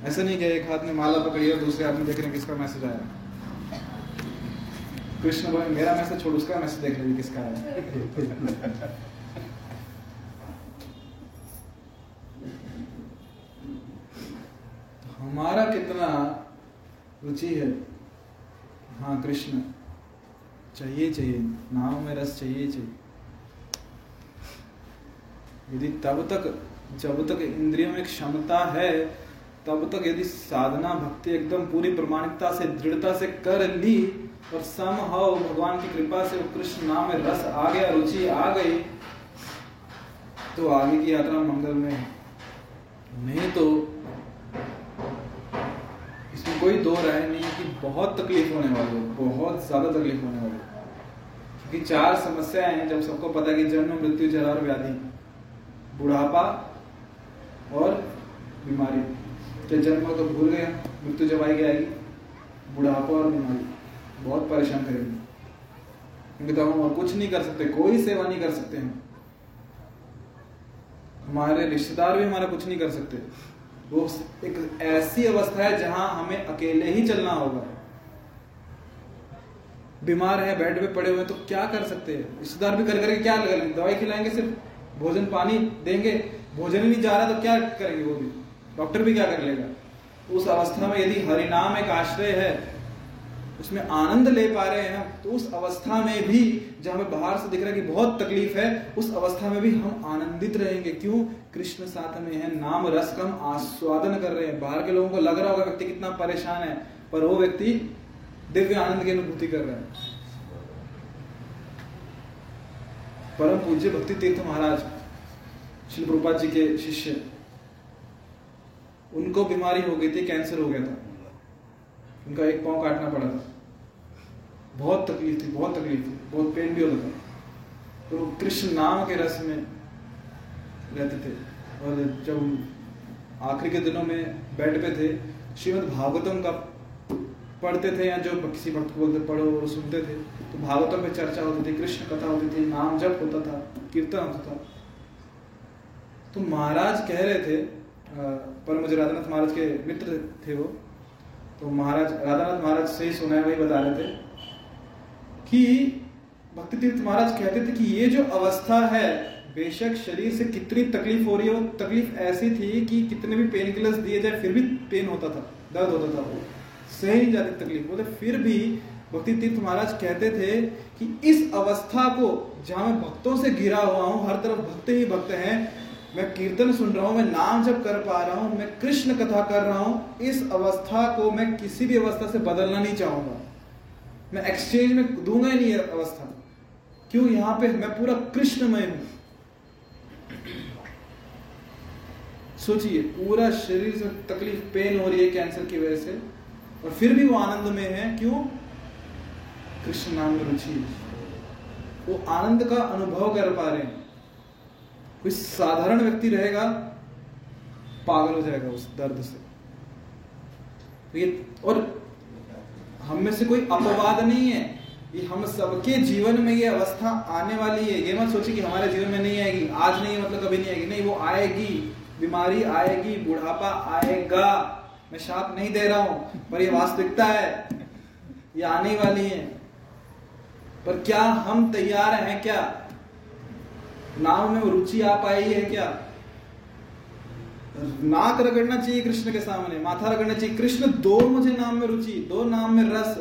ऐसा नहीं कि एक हाथ में माला पकड़ी है दूसरे हाथ में देख रहे किसका मैसेज आया। कृष्ण बोले, मेरा मैसेज छोड़, उसका मैसेज देख रहे किसका आया। हमारा कितना रुचि है। हाँ कृष्ण, चाहिए चाहिए। नाम में रस चाहिए चाहिए। यदि तब तक, जब तक इंद्रियों में क्षमता है तब तक यदि साधना भक्ति एकदम पूरी प्रमाणिकता से, दृढ़ता से कर ली और सम भगवान की कृपा से कृष्ण नाम में रस आ गया, रुचि आ गई तो आगे की यात्रा मंगल में नहीं तो इसमें कोई दो राय नहीं कि बहुत तकलीफ़ होने वाली है, बहुत ज़्यादा तकलीफ़ होने वाली क्योंकि चार समस्याएँ हैं, जब सबको पता है कि जन्म, मृत्यु जरा और व्याधि, बुढ़ापा और बीमारी। क्या जन्म तो भूल गया, मृत्यु जब आएगी आएगी। बुढ़ापा और बीमारी, बहुत परेशान करेगी। क्योंकि तो हम और कुछ नहीं कर सकते, कोई सेवा नहीं कर सकते हम। हमारे रिश्तेदार भी हमारा कुछ नहीं कर सकते। वो एक ऐसी अवस्था है जहाँ हमें अकेले ही चलना होगा। बीमार है, बेड पे पड़े हुए तो क्या कर सकते हैं? रिश्तेदार भी कर करके क्या लेंगे दवाई खिलाएँगे सिर्फ़, भोजन पानी देंगे, भोजन ही नहीं जा रहा तो क्या करेंगे वो भी? डॉक्टर भी क्या कर लेगा? उस अवस्था में यदि हरिनाम एक आश्रय है, उसमें आनंद ले पा रहे हैं तो उस अवस्था में भी जब हमें बाहर से दिख रहा है कि बहुत तकलीफ़ है, उस अवस्था में भी हम आनंदित रहेंगे। क्यों? कृष्ण साथ में है, नाम रस का हम आस्वादन कर रहे हैं। बाहर के लोगों को लग रहा होगा व्यक्ति कितना परेशान है, पर वो व्यक्ति दिव्य आनंद की अनुभूति कर रहा है। परम पूज्य भक्ति तीर्थ महाराज, श्री प्रभुपाद जी के शिष्य। उनको बीमारी हो गई थी, कैंसर हो गया था। उनका एक पाँव काटना पड़ा था। बहुत तकलीफ़ थी, बहुत तकलीफ़ थी, बहुत पेन भी होता था। तो कृष्ण नाम के रस में रहते थे। और जब आखिरी के दिनों में बेड पे थे, श्रीमद भागवतम का पढ़ते थे या जो किसी भक्त को बोलते, पढ़ो और सुनते थे तो भागवतम में चर्चा होती थी, कृष्ण कथा होती थी, नाम जप होता था, कीर्तन होता था। तो महाराज कह रहे थे पर मुझे राधानाथ महाराज के मित्र थे वो। तो महाराज, राधानाथ महाराज से ही सुना है वही बता रहे थे कि भक्ति तीर्थ महाराज कहते थे कि ये जो अवस्था है, बेशक शरीर से कितनी तकलीफ़ हो रही है, वो तकलीफ़ ऐसी थी कि कितने भी पेन किलर्स दिए जाए, फिर भी पेन होता था, दर्द होता था वो सही नहीं जाती तकलीफ़। बोले, फिर भी भक्ति तीर्थ महाराज कहते थे कि इस अवस्था को जहाँ मैं भक्तों से घिरा हुआ हूँ, हर तरफ़ भक्त ही भक्त हैं मैं कीर्तन सुन रहा हूँ, मैं नाम जब कर पा रहा हूँ, मैं कृष्ण कथा कर रहा हूँ, इस अवस्था को मैं किसी भी अवस्था से बदलना नहीं चाहूँगा। मैं एक्सचेंज में दूँगा ही नहीं अवस्था। क्यों? यहाँ पे मैं पूरा कृष्णमय हूँ। सोचिए, पूरा शरीर से तकलीफ़ पेन हो रही है कैंसर की वजह से, और फिर भी वो आनंद में है। क्यों? कृष्ण नाम में रुचि वो आनंद का अनुभव कर पा रहे हैं। कोई साधारण व्यक्ति रहेगा, पागल हो जाएगा उस दर्द से। तो ये, और हम में से कोई अपवाद नहीं है ये हम सबके जीवन में ये अवस्था आने वाली है। ये मत सोचिए कि हमारे जीवन में नहीं आएगी। आज नहीं मतलब कभी नहीं आएगी। नहीं, वो आएगी। बीमारी आएगी, बुढ़ापा आएगा। मैं शाप नहीं दे रहा हूँ, पर ये वास्तविकता है। ये आने वाली है। पर क्या हम तैयार हैं क्या? नाम में रुचि आ पाई है क्या? नाक रगड़ना चाहिए कृष्ण के सामने, माथा रगड़ना चाहिए। कृष्ण दो मुझे नाम में रुचि, दो नाम में रस।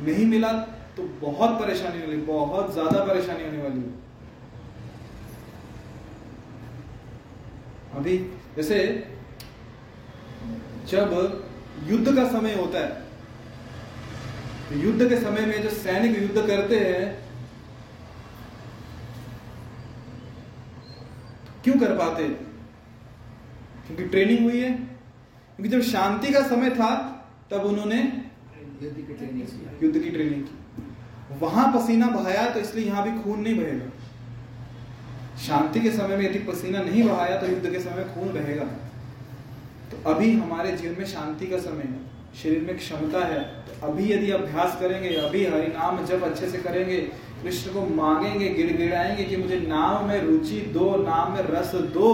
नहीं मिला तो बहुत परेशानी वाली बहुत ज़्यादा परेशानी होने वाली है। अभी, जैसे जब युद्ध का समय होता है तो युद्ध के समय में जो सैनिक युद्ध करते हैं क्यों कर पाते? क्योंकि ट्रेनिंग हुई है। क्योंकि जब शांति का समय था तब उन्होंने युद्ध की ट्रेनिंग की। युद्ध की ट्रेनिंग की। वहाँ पसीना बहाया तो इसलिए यहाँ भी खून नहीं बहेगा। शांति के समय में यदि पसीना नहीं बहाया तो युद्ध के समय खून बहेगा। तो अभी हमारे जीवन में शांति का समय है। शरीर में क्षमता है तो अभी यदि अभ्यास करेंगे, अभी हरि नाम जब अच्छे से करेंगे, कृष्ण को मांगेंगे, गिड़गिड़ाएँगे कि मुझे नाम में रुचि दो, नाम में रस दो,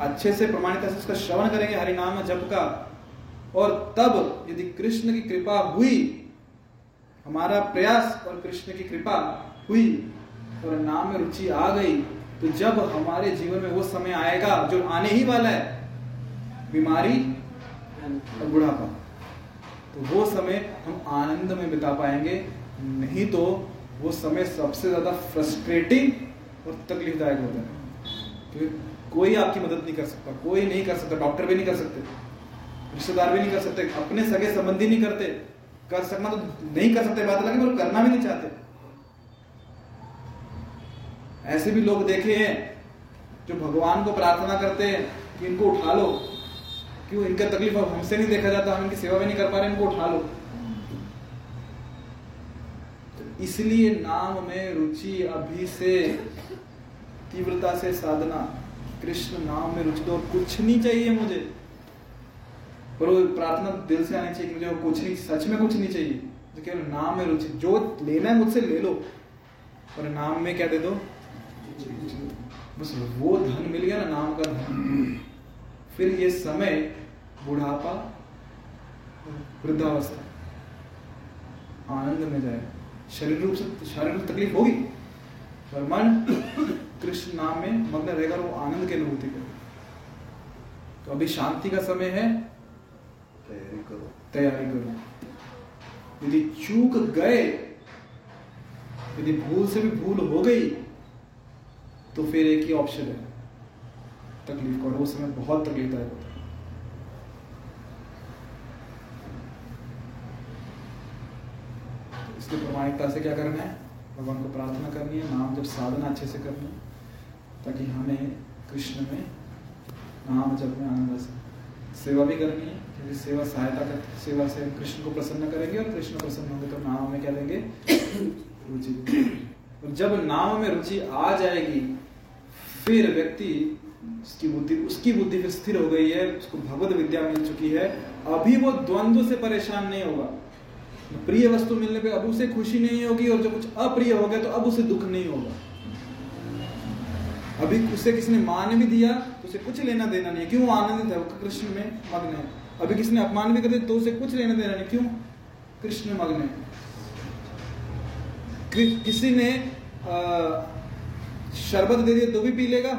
अच्छे से प्रमाणित से उसका श्रवण करेंगे हरि नाम जप का। और तब यदि कृष्ण की कृपा हुई, हमारा प्रयास और कृष्ण की कृपा हुई और नाम में रुचि आ गई तो जब हमारे जीवन में वो समय आएगा, जो आने ही वाला है, बीमारी और बुढ़ापा। तो वो समय हम आनंद में बिता पाएँगे। नहीं तो वो समय सबसे ज़्यादा फ्रस्ट्रेटिंग और तकलीफदायक होता है। क्योंकि कोई आपकी मदद नहीं कर सकता, कोई नहीं कर सकता डॉक्टर भी नहीं कर सकते, रिश्तेदार भी नहीं कर सकते, अपने सगे संबंधी नहीं करते। कर सकना तो नहीं कर सकते बात अलग है करना भी नहीं चाहते। ऐसे भी लोग देखे हैं जो भगवान को प्रार्थना करते हैं कि इनको उठा लो। क्यों इनका तकलीफ़ अब हमसे नहीं देखा जाता, हम इनकी सेवा भी नहीं कर पा रहे, इनको उठा लो। तो इसलिए नाम में रुचि अभी से, तीव्रता से साधना, कृष्ण नाम में रुचि तो कुछ नहीं चाहिए मुझे। पर वो प्रार्थना दिल से आनी चाहिए कि मुझे कुछ नहीं सच में कुछ नहीं चाहिए। जो केवल नाम में रुचि, जो लेना है मुझसे ले लो। और नाम में क्या दे दो? बस वो धन मिल गया ना, नाम का धन। फिर ये समय बुढ़ापा वृद्धावस्था आनंद में जाए। शरीर रूप से शारीरिक रूप तकलीफ़ होगी? पर मन कृष्ण नाम में मग्न रहेगा वो आनंद की अनुभूति करेगा। तो अभी शांति का समय है। तैयारी करो। तैयारी करो। यदि चूक गए यदि भूल से भी भूल हो गई तो फिर एक ही ऑप्शन है। तकलीफ़ का और वो समय बहुत तकलीफदायक होता है। तो इसलिए प्रमाणिकता से क्या करना है? भगवान को प्रार्थना करनी है, नाम जब साधना अच्छे से करनी है, ताकि हमें कृष्ण में नाम जब में आनंद आ सेवा भी करनी है, क्योंकि सेवा सहायता कर, सेवा से कृष्ण को प्रसन्न करेंगे और कृष्ण प्रसन्न होंगे तो नाम में क्या देंगे? रुचि। और जब नाम में रुचि आ जाएगी, फिर व्यक्ति उसकी बुद्धि उसकी बुद्धि फिर स्थिर हो गई है, उसको भगवत विद्या मिल चुकी है। अभी वो द्वंद्व से परेशान नहीं होगा। प्रिय वस्तु मिलने पे अब उसे खुशी नहीं होगी और जब कुछ अप्रिय हो गया तो अब उसे दुख नहीं होगा। अभी उसे किसी ने मान भी दिया तो उसे कुछ लेना देना नहीं क्यों? आनंदित है कृष्ण में मग्न है। अभी किसी ने अपमान भी कर दिया तो उसे कुछ लेना देना नहीं। क्यों? कृष्ण मग्न है। किसी ने शरबत दे दिया तो भी पी लेगा?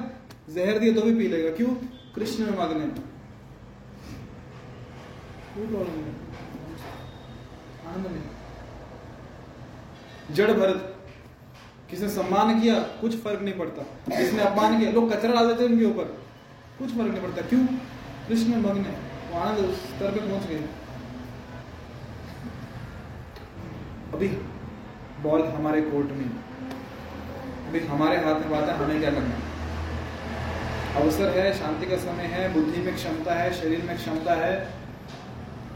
जहर दिया तो भी पी लेगा। क्यों? कृष्ण में मग्न। है जड़ भरत। किसने सम्मान किया? कुछ फ़र्क नहीं पड़ता। किसने अपमान किया, लोग कचरा डाल देते उनके ऊपर। कुछ फ़र्क नहीं पड़ता। क्यों? कृष्ण मग्न। वो आनंद स्तर पे पहुँच गए अभी बॉल हमारे कोर्ट में। अभी हमारे हाथ में बात है, हमें क्या करना अवसर है, शांति का समय है, बुद्धि में क्षमता है, शरीर में क्षमता है।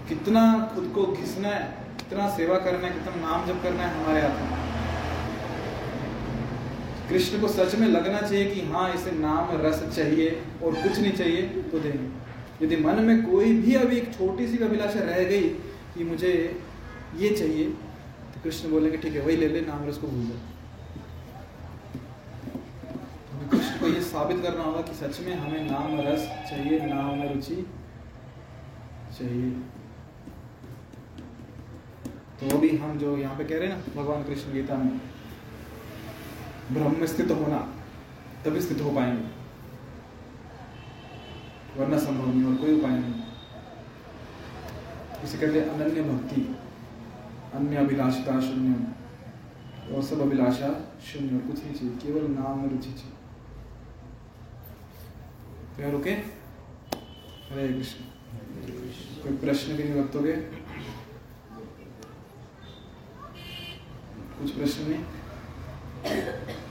कितना खुद को घिसना है, कितना सेवा करना है, कितना नाम जप करना है हमारे हाथ में। कृष्ण को सच में लगना चाहिए कि हाँ इसे नाम रस चाहिए और कुछ नहीं चाहिए तो देंगे। यदि मन में कोई भी अभी एक छोटी सी अभिलाषा रह गई कि मुझे ये चाहिए तो कृष्ण बोलेंगे, ठीक है, वही ले ले, नाम रस को भूल जाओ हमें कृष्ण ये साबित करना होगा कि सच में हमें नाम रस चाहिए, नाम रुचि चाहिए। तो भी हम जो यहाँ पे कह रहे हैं ना, भगवान कृष्ण गीता में, ब्रह्म स्थित होना, तभी स्थित हो पाएँगे। वरना संभव नहीं और कोई उपाय नहीं। इसे कहते हैं अनन्य भक्ति, अन्य अभिलाषिता शून्य और सब अभिलाषा शून्य और कुछ नहीं चाहिए, केवल नाम में रुचि चाहिए। यहाँ रुके हरे कृष्ण कोई प्रश्न भी नहीं भक्तों कुछ प्रश्न नहीं